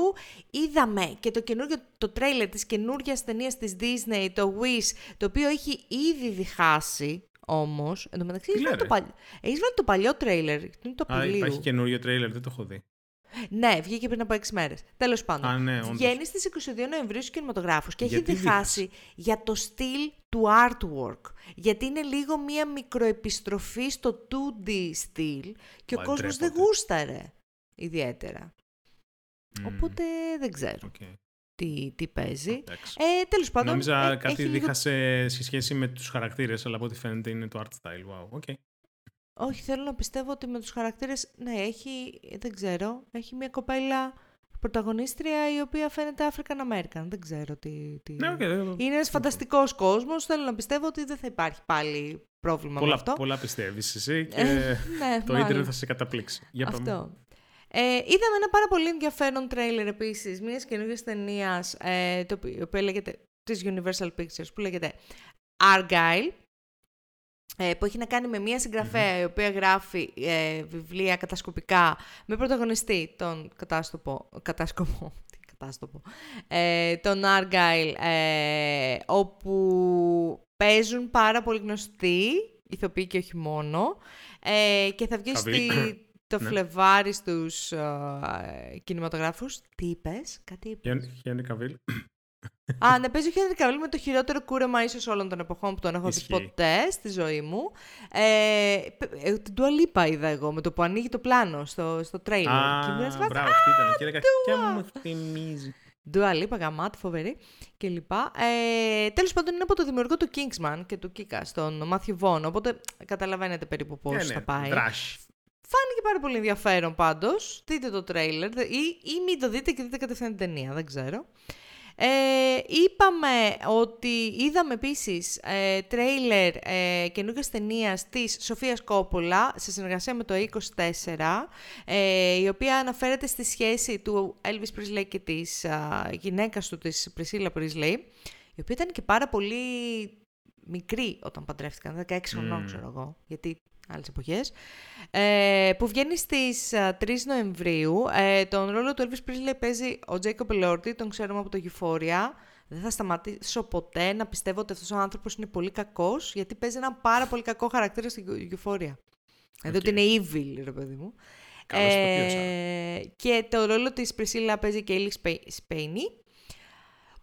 Είδαμε και το καινούργιο, το τρέιλερ της καινούργιας ταινίας της Disney, το Wish, το οποίο έχει ήδη διχάσει όμως. Εν τω μεταξύ, Τι έχεις βάλει, λέει, το παλι... έχεις βάλει το παλιό τρέιλερ, είναι το Α, Απριλίου. υπάρχει καινούριο τρέιλερ, δεν το έχω δει. Ναι, βγήκε πριν από 6 μέρες. Τέλος πάντων. Α, ναι, όντως. Βγαίνει στις 22 Νοεμβρίου στους κινηματογράφους και έχει Γιατί διχάσει για το στυλ του artwork. Γιατί είναι λίγο μία μικροεπιστροφή στο 2D στυλ και ο Μα, κόσμος δεν ντρέπονται. γούσταρε ιδιαίτερα. Μμμ, Οπότε δεν ξέρω. οκ. τι, τι παίζει. Εντάξει. Ε, τέλος πάντων, Νόμιζα ε, κάτι έχει λίγο- δίχασε σε σχέση με τους χαρακτήρες, αλλά από ό,τι φαίνεται είναι το art style. Wow, okay. Όχι, θέλω να πιστεύω ότι με τους χαρακτήρες, ναι, έχει, δεν ξέρω, έχει μια κοπέλα πρωταγωνίστρια η οποία φαίνεται African American. Δεν ξέρω τι... τι... Ναι, okay, δεν- Είναι ένας φανταστικός κόσμος, θέλω να πιστεύω ότι δεν θα υπάρχει πάλι πρόβλημα με πολλά, αυτό. πολλά πιστεύεις εσύ <laughs> και ναι, το μάλλον. ίντερνετ θα σε καταπλήξει. Για πάμε. Αυτό. Ε, είδαμε ένα πάρα πολύ ενδιαφέρον τρέιλερ επίσης μιας καινούργιας ταινίας ε, το οποίο, η οποία λέγεται, της Universal Pictures που λέγεται Argyle ε, που έχει να κάνει με μια συγγραφέα η οποία γράφει ε, βιβλία κατασκοπικά με πρωταγωνιστή τον κατάστοπο, κατάσκοπο, <laughs> τι κατάστοπο, ε, τον Argyle ε, όπου παίζουν πάρα πολύ γνωστοί ηθοποιοί και όχι μόνο ε, και θα βγει Καβίλ. στη, το Ναι. Φλεβάρι στους ε, κινηματογράφους. Τι είπες, κάτι είπες. Χιάν- Χιάνι Καβίλ. Α, να παίζει ο Χένρι Καβίλ με το χειρότερο κούρεμα ίσως όλων των εποχών που τον έχω δει Ισχύει. ποτέ στη ζωή μου. Ε, π- ε, την Dua Lipa είδα εγώ με το που ανοίγει το πλάνο στο, στο τρέιλερ. Α, και ήμουν σε φάση, μπράβο, αυτή ήταν. Και έλεγα, και Dua. μου θυμίζει. Dua Lipa, γαμάτη, φοβερή κλπ. Ε, τέλος πάντων είναι από το δημιουργό του Kingsman και του Kika, τον Matthew Vaughn, οπότε καταλαβαίνετε περίπου πώς Ναι, θα ναι, πάει. δράση. Φάνηκε πάρα πολύ ενδιαφέρον πάντως. Δείτε το τρέιλερ ή, ή μην το δείτε και δείτε κατευθείαν την ταινία, δεν ξέρω. Ε, είπαμε ότι είδαμε επίσης ε, τρέιλερ ε, καινούργιας ταινίας της Σοφίας Κόπολα σε συνεργασία με το 24 ε, η οποία αναφέρεται στη σχέση του Elvis Presley και της α, γυναίκας του της Priscilla Presley η οποία ήταν και πάρα πολύ μικρή όταν παντρεύτηκαν, 16 χρονών Μμμ. ξέρω εγώ, γιατί άλλες εποχές, ε, που βγαίνει στις α, 3 Νοεμβρίου. Ε, τον ρόλο του Elvis Presley παίζει ο Jacob Elordi, τον ξέρουμε από το Euphoria. Δεν θα σταματήσω ποτέ να πιστεύω ότι αυτός ο άνθρωπος είναι πολύ κακός, γιατί παίζει ένα πάρα πολύ κακό χαρακτήρα στην Euphoria. Δηλαδή ότι Οκ. είναι evil, ρε παιδί μου. Καλός ηθοποιός, Ε, και το ρόλο της Priscilla παίζει και η Cailee Spaeny,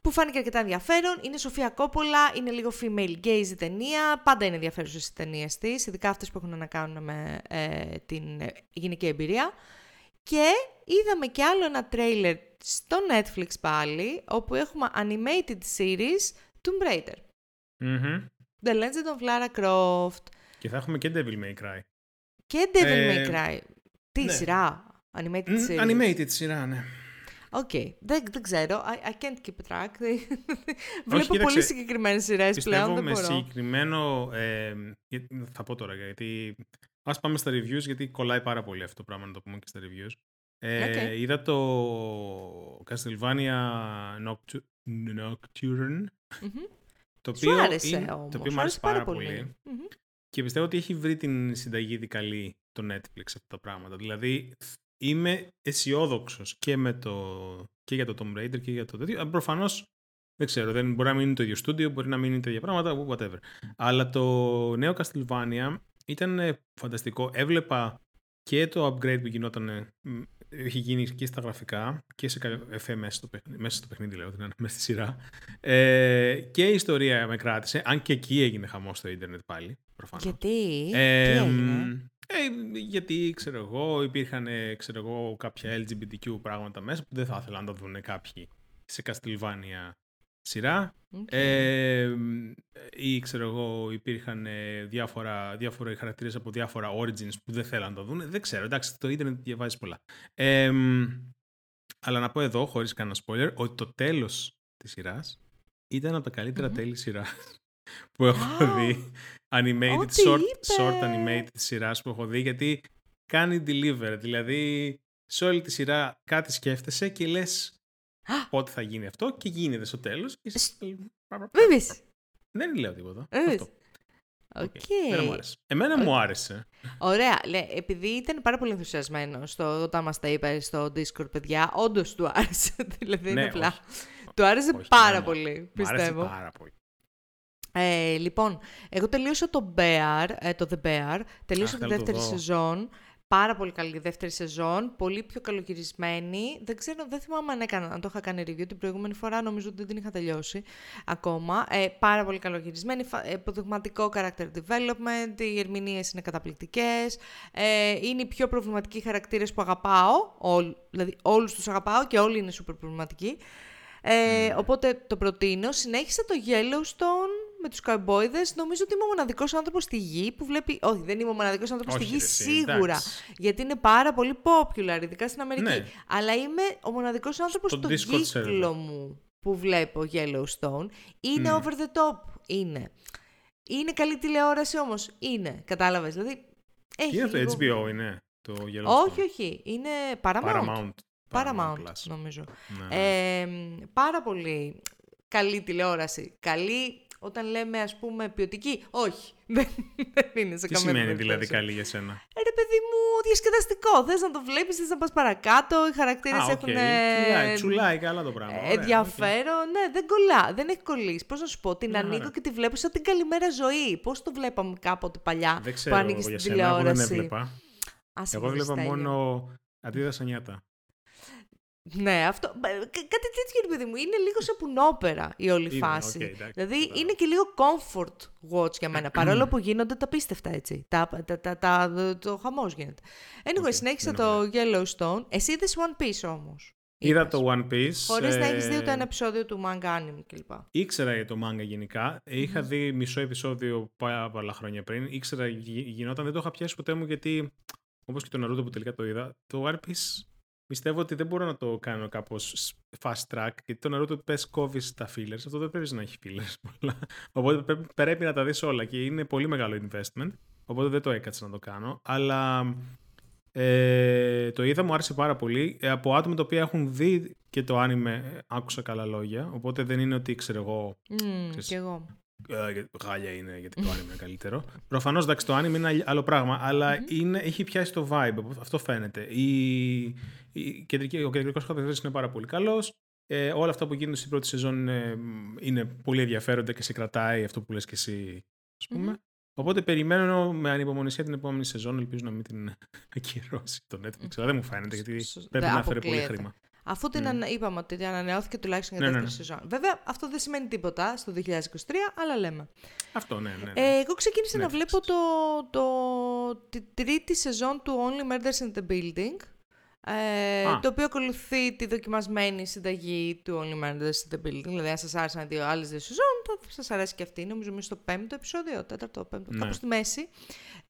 που φάνηκε αρκετά ενδιαφέρον. Είναι Σοφία Κόπολα, είναι λίγο female gaze η ταινία. Πάντα είναι ενδιαφέρουσες οι ταινίες της, ειδικά αυτές που έχουν να κάνουν με ε, την ε, γυναική εμπειρία. Και είδαμε και άλλο ένα τρέιλερ στο Netflix πάλι, όπου έχουμε animated series Tomb Raider. Μμμ. The Legend of Lara Croft Και θα έχουμε και Devil May Cry. και Devil Ε, May Cry. Τι ναι. σειρά, animated Μμ, series. Animated σειρά, ναι. Οκ, δεν, δεν ξέρω. I, I can't keep track. <laughs> Βλέπω κοίταξε, πολύ συγκεκριμένες σειρές Πιστεύω πλέον, δεν με μπορώ. συγκεκριμένο. Ε, για- θα πω τώρα γιατί. Α πάμε στα reviews, γιατί κολλάει πάρα πολύ αυτό το πράγμα να το πούμε και στα reviews. Ε, Οκ. Είδα το Castlevania Noctu- Nocturne. Μμμ. Το Σου οποίο, άρεσε είναι- όμως. το οποίο Σου μου άρεσε πάρα πολύ. Μμμ. Και πιστεύω ότι έχει βρει την συνταγή ήδη καλή το Netflix αυτά τα πράγματα. Δηλαδή είμαι αισιόδοξος και, με το, και για το Tomb Raider και για το τέτοιο. Προφανώς δεν ξέρω, δεν, μπορεί να μην είναι το ίδιο στούντιο, μπορεί να μην είναι τα ίδια πράγματα, whatever. Αλλά το νέο Castlevania ήταν ε, φανταστικό. Έβλεπα και το upgrade που γινόταν, ε, μ, έχει γίνει και στα γραφικά και σε κα- εφέ μέσα στο, παιχνίδι, μέσα στο παιχνίδι, λέω, δηλαδή, μέσα στη σειρά. Ε, και η ιστορία με κράτησε, αν και εκεί έγινε χαμός στο ίντερνετ πάλι, προφανώς. Γιατί, Ε, τι μ, έγινε; Ε, γιατί, ξέρω εγώ, υπήρχαν ε, ξέρω εγώ, κάποια LGBTQ πράγματα μέσα που δεν θα ήθελαν να τα δουν κάποιοι σε Castlevania σειρά. Οκ. Ε, μ, ή ξέρω εγώ, υπήρχαν ε, διάφορα, διάφορα χαρακτήρες από διάφορα origins που δεν θέλαν να τα δουν. Δεν ξέρω, εντάξει, το ίντερνετ διαβάζει πολλά. Ε, μ, αλλά να πω εδώ, χωρίς κανένα spoiler, ότι το τέλος της σειράς ήταν από τα καλύτερα Μμμ. τέλη σειράς που έχω Α, δει. Animated, ό,τι short, είπες. short animated σειράς που έχω δει, γιατί κάνει deliver. Δηλαδή, σε όλη τη σειρά κάτι σκέφτεσαι και λες Α. πότε θα γίνει αυτό και γίνεται στο τέλος. Και... Σ- είσαι- Βέβαιες. Δεν λέω τίποτα. Βέβαιες. Αυτό. Ok. Ok. Εμένα μου άρεσε. Εμένα μου άρεσε. Ωραία. Λέ, επειδή ήταν πάρα πολύ ενθουσιασμένος στο, όταν μας τα είπες στο Discord, παιδιά, όντως του άρεσε. <laughs> δηλαδή είναι Ναι, απλά. όχι. Του άρεσε Όχι, πάρα εμένα μου- πολύ, Μου άρεσε πιστεύω. πάρα πολύ. Ε, λοιπόν, εγώ τελείωσα το Bear, ε, το The Bear, τελείωσα Αχ, τη θέλω το δεύτερη δω. σεζόν. Πάρα πολύ καλή η δεύτερη σεζόν, πολύ πιο καλογυρισμένη. Δεν ξέρω, δεν θυμάμαι αν, έκανα, αν το είχα κάνει review την προηγούμενη φορά, νομίζω ότι δεν την είχα τελειώσει ακόμα. Ε, πάρα πολύ καλογυρισμένη, φα- ε, υποδειγματικό character development, οι ερμηνείες είναι καταπληκτικές, ε, είναι οι πιο προβληματικοί χαρακτήρες που αγαπάω, όλ, δηλαδή όλους τους αγαπάω και όλοι είναι super προβληματικοί. Ε, Μμμ. Οπότε το προτείνω. Συνέχισα το Yellowstone με τους καμπόιδες. Νομίζω ότι είμαι ο μοναδικός άνθρωπος στη γη που βλέπει... Όχι, δεν είμαι ο μοναδικός άνθρωπος στη Όχι, γη ρε, εσύ, σίγουρα. εντάξει. Γιατί είναι πάρα πολύ popular, ειδικά στην Αμερική. Ναι. Αλλά είμαι ο μοναδικός άνθρωπος Στο στο Discord κύκλο server. μου που βλέπω Yellowstone. Είναι Μμ. over the top. Είναι. Είναι καλή τηλεόραση όμως. Είναι. Κατάλαβες. Δηλαδή, έχει Είναι αυτό λίγο- HBO είναι το Yellowstone. Όχι, όχι. Είναι Paramount. Paramount. Paramount, Plus. νομίζω. Ναι, ναι. Ε, πάρα πολύ καλή τηλεόραση. Καλή όταν λέμε ας πούμε ποιοτική. Όχι, <laughs> δεν, δεν είναι σε Τι καμία σημαίνει περίπτωση. δηλαδή καλή για σένα; Ε, ρε παιδί μου, διασκεδαστικό. Θες να το βλέπεις, θες να πας παρακάτω. Οι χαρακτήρες Α, οκ. έχουν... Τσουλάει, ε, τσουλάει καλά το πράγμα. ε, Ωραία, οκ. ενδιαφέρον. Ναι, δεν κολλά. Δεν έχει κολλήσει. Πώς να σου πω, την Μια ανοίγω χαρά. και τη βλέπω σαν την καλημέρα ζωή. Πώς το βλέπαμε κάποτε παλιά Δεν που ξέρω άνοιγες εγώ στην για σένα, εγώ δεν τηλεόραση; έβλεπα. Άσε Εγώ με, έβλεπα Στέλιο. μόνο Ατίθασα Νιάτα. Ναι, αυτό. μπα, κα- Κάτι τέτοιο ρε παιδί μου. Είναι λίγο σαπουνόπερα η όλη Είναι, φάση. οκ, εντάξει, δηλαδή κατάλαβα. είναι και λίγο comfort watch για μένα. παρόλο που γίνονται τα απίστευτα έτσι. Τα, τα, τα, τα, το χαμός γίνεται. Anyway, Ok, συνέχισα δεν το Yellowstone. Εσύ είδες One Piece όμως. Είδα το One Piece. Χωρίς να έχεις δει ε, ούτε ένα επεισόδιο του manga anime κλπ. Ήξερα για το manga γενικά. Είχα δει μισό επεισόδιο πάρα πολλά χρόνια πριν. Ήξερα γι- γινόταν, δεν το είχα πιάσει ποτέ μου γιατί, όπως και το Naruto που τελικά το είδα, το One Piece πιστεύω ότι δεν μπορώ να το κάνω κάπως fast track γιατί το Naruto πες κόβεις τα fillers. Αυτό δεν πρέπει να έχει fillers <laughs> πολλά. Οπότε πρέπει, πρέπει να τα δεις όλα και είναι πολύ μεγάλο investment. Οπότε δεν το έκατσα να το κάνω. Αλλά ε, το είδα, μου άρεσε πάρα πολύ. Ε, από άτομα τα οποία έχουν δει και το anime ε, άκουσα καλά λόγια. Οπότε δεν είναι ότι ξέρω εγώ Mm, Ξέρεις. κι εγώ. ε, για- γάλια είναι γιατί το anime είναι καλύτερο. Προφανώς εντάξει, το anime είναι αλλ- άλλο πράγμα, αλλά είναι, έχει πιάσει το vibe. Αυτό φαίνεται. Η, η κεντρική, ο κεντρικός χαρακτήρα είναι πάρα πολύ καλός. Ε, όλα αυτά που γίνονται στην πρώτη σεζόν είναι, είναι πολύ ενδιαφέροντα και σε κρατάει αυτό που λες και εσύ, ας πούμε. Μμμ. Οπότε περιμένω με ανυπομονησία την επόμενη σεζόν. Ελπίζω να μην την ακυρώσει το Netflix. Αλλά δεν μου φαίνεται γιατί Σ- πρέπει δεν να φέρει πολύ αποκλείεται. χρήμα. Αφού την Μμ. ανα... είπαμε ότι ανανεώθηκε τουλάχιστον για Ναι, ναι, δεύτερη ναι. σεζόν. Βέβαια, αυτό δεν σημαίνει τίποτα στο 2023, αλλά λέμε. Αυτό, ναι, ναι. ναι. Ε, εγώ ξεκίνησα να Netflix. βλέπω το, το, τη τρίτη σεζόν του Only Murders in the Building. Ε, Α. το οποίο ακολουθεί τη δοκιμασμένη συνταγή του Only Murders in the Building. Δηλαδή, αν σας άρεσαν οι δύο άλλες δύο σεζόν, θα σας αρέσει και αυτή. Νομίζω είμαι στο πέμπτο επεισόδιο, τέταρτο, πέμπτο, Ναι. κάπου στη μέση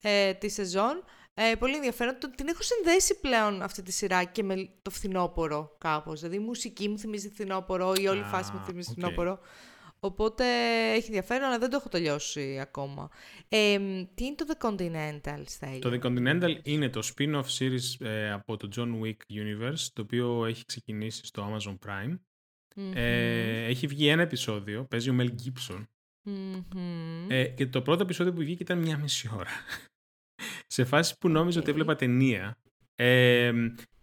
ε, της σεζόν. Ε, πολύ ενδιαφέρον. Το- Την έχω συνδέσει πλέον αυτή τη σειρά και με το φθινόπωρο κάπως. Δηλαδή η μουσική μου θυμίζει φθινόπωρο, η όλη Α, φάση μου θυμίζει οκ. φθινόπωρο. Οπότε έχει ενδιαφέρον, αλλά δεν το έχω τελειώσει ακόμα. Ε, τι είναι το The Continental, Στέλιο; Το The Continental είναι το spin-off series ε, από το John Wick Universe, το οποίο έχει ξεκινήσει στο Amazon Prime. Μμμ. Ε, έχει βγει ένα επεισόδιο, παίζει ο Mel Gibson. Μμμ. Ε, και το πρώτο επεισόδιο που βγήκε ήταν μια μισή ώρα. Σε φάση που νόμιζα ότι Οκ. έβλεπα ταινία. Ε,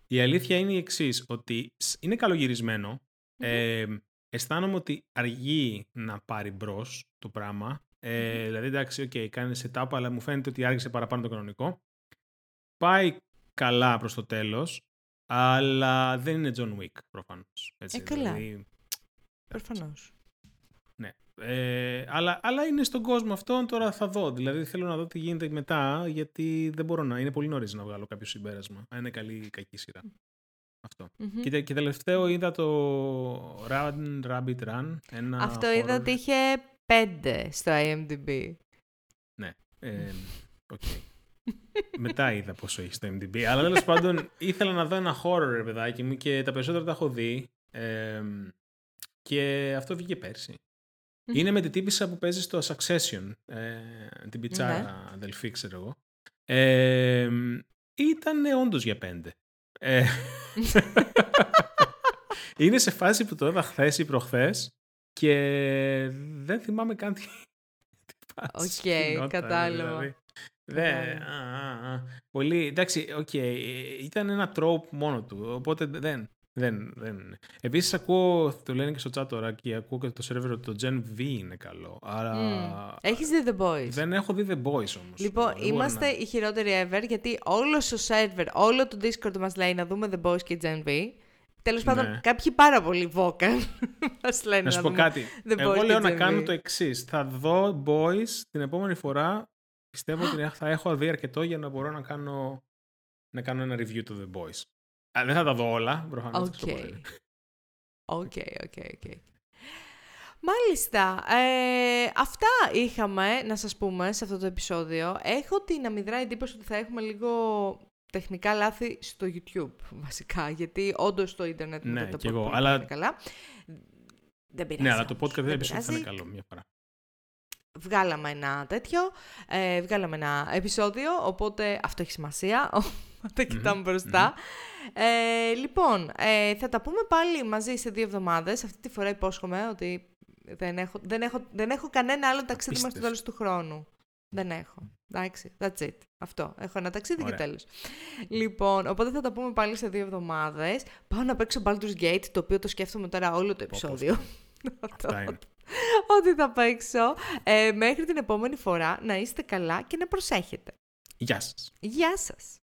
η αλήθεια είναι η εξής ότι σ- είναι καλογυρισμένο. Ε, αισθάνομαι ότι αργεί να πάρει μπρος το πράγμα. Ε, δηλαδή, εντάξει, οκ, κάνεις setup, αλλά μου φαίνεται ότι άργησε παραπάνω το κανονικό. Πάει καλά προς το τέλος, αλλά δεν είναι John Wick προφανώς. Έτσι, Ε, καλά. δηλαδή, Προφανώς. ε, αλλά, αλλά είναι στον κόσμο αυτόν, τώρα θα δω. Δηλαδή θέλω να δω τι γίνεται μετά, γιατί δεν μπορώ να. Είναι πολύ νωρίς να βγάλω κάποιο συμπέρασμα. Αν είναι καλή ή κακή σειρά. Αυτό. Μμμ. Και, τε- και τελευταίο είδα το Run Rabbit Run. Ένα Αυτό είδα horror. ότι είχε πέντε στο IMDb. Ε, οκ. Μετά είδα πόσο έχει στο IMDb. Αλλά τέλος <laughs> πάντων ήθελα να δω ένα horror, ρε παιδάκι μου, και τα περισσότερα τα έχω δει. Ε, και αυτό βγήκε πέρσι. Μμμ. Είναι με την τύπισσα που παίζει στο Succession. Ε, την πιτσάρα Ναι. αδελφή, ξέρω εγώ. Ε, ήταν όντως για πέντε. Ε, είναι σε φάση που το είδα χθες ή προχθές και δεν θυμάμαι καν τι. τι φάση Οκ, γινόταν, κατάλαβα. δηλαδή. Δεν, Κατάλαβα. α, α, α. Πολύ, εντάξει, οκ, ε, ήταν ένα trope μόνο του, οπότε δεν, δεν, δεν. Επίσης ακούω, το λένε και στο chat τώρα και ακούω και το σερβερ ότι το Gen V είναι καλό, αλλά Μμ. Έχεις δει The Boys; δεν έχω δει The Boys όμως. Λοιπόν, Δεν μπορώ είμαστε να- οι χειρότεροι ever γιατί όλος το server, όλο το Discord μας λέει να δούμε The Boys και Gen V. Τέλος πάντων, Ναι. κάποιοι πάρα πολύ vocal <laughs> μας λένε Να σου πω δούμε κάτι. The Εγώ Boys λέω και να Gen κάνω V. το εξής. Θα δω Boys την επόμενη φορά. Πιστεύω <gasps> ότι θα έχω δει αρκετό για να μπορώ να κάνω, να κάνω ένα review του The Boys. Α, δεν θα τα δω όλα, προφανώς. OK. OK, OK, OK. Μάλιστα. Ε, αυτά είχαμε να σας πούμε σε αυτό το επεισόδιο. Έχω την αμυδρά εντύπωση ότι θα έχουμε λίγο τεχνικά λάθη στο YouTube, βασικά, γιατί όντως το ίντερνετ Ναι, δεν το κι εγώ, πολύ αλλά- καλά. Δεν πειράζει. Ναι, αλλά το όμως, podcast δεν πιστεύω ότι θα είναι πειράζει. καλό μια φορά. Βγάλαμε ένα τέτοιο, ε, βγάλαμε ένα επεισόδιο, οπότε αυτό έχει σημασία, όταν κοιτάμε μπροστά. Ε, λοιπόν, ε, θα τα πούμε πάλι μαζί σε δύο εβδομάδες. Αυτή τη φορά υπόσχομαι ότι δεν έχω, δεν έχω, δεν έχω κανένα άλλο ταξίδι μέχρι το τέλος του χρόνου. Δεν έχω. Εντάξει, that's it. Αυτό. Έχω ένα ταξίδι Ωραία. και τέλος. Λοιπόν, οπότε θα τα πούμε πάλι σε δύο εβδομάδες. Πάω να παίξω Baldur's Gate, το οποίο το σκέφτομαι τώρα όλο το πω. επεισόδιο. <laughs> Αυτά είναι. Ότι θα παίξω. Ε, μέχρι την επόμενη φορά να είστε καλά και να προσέχετε. Γεια σας. Γεια σας!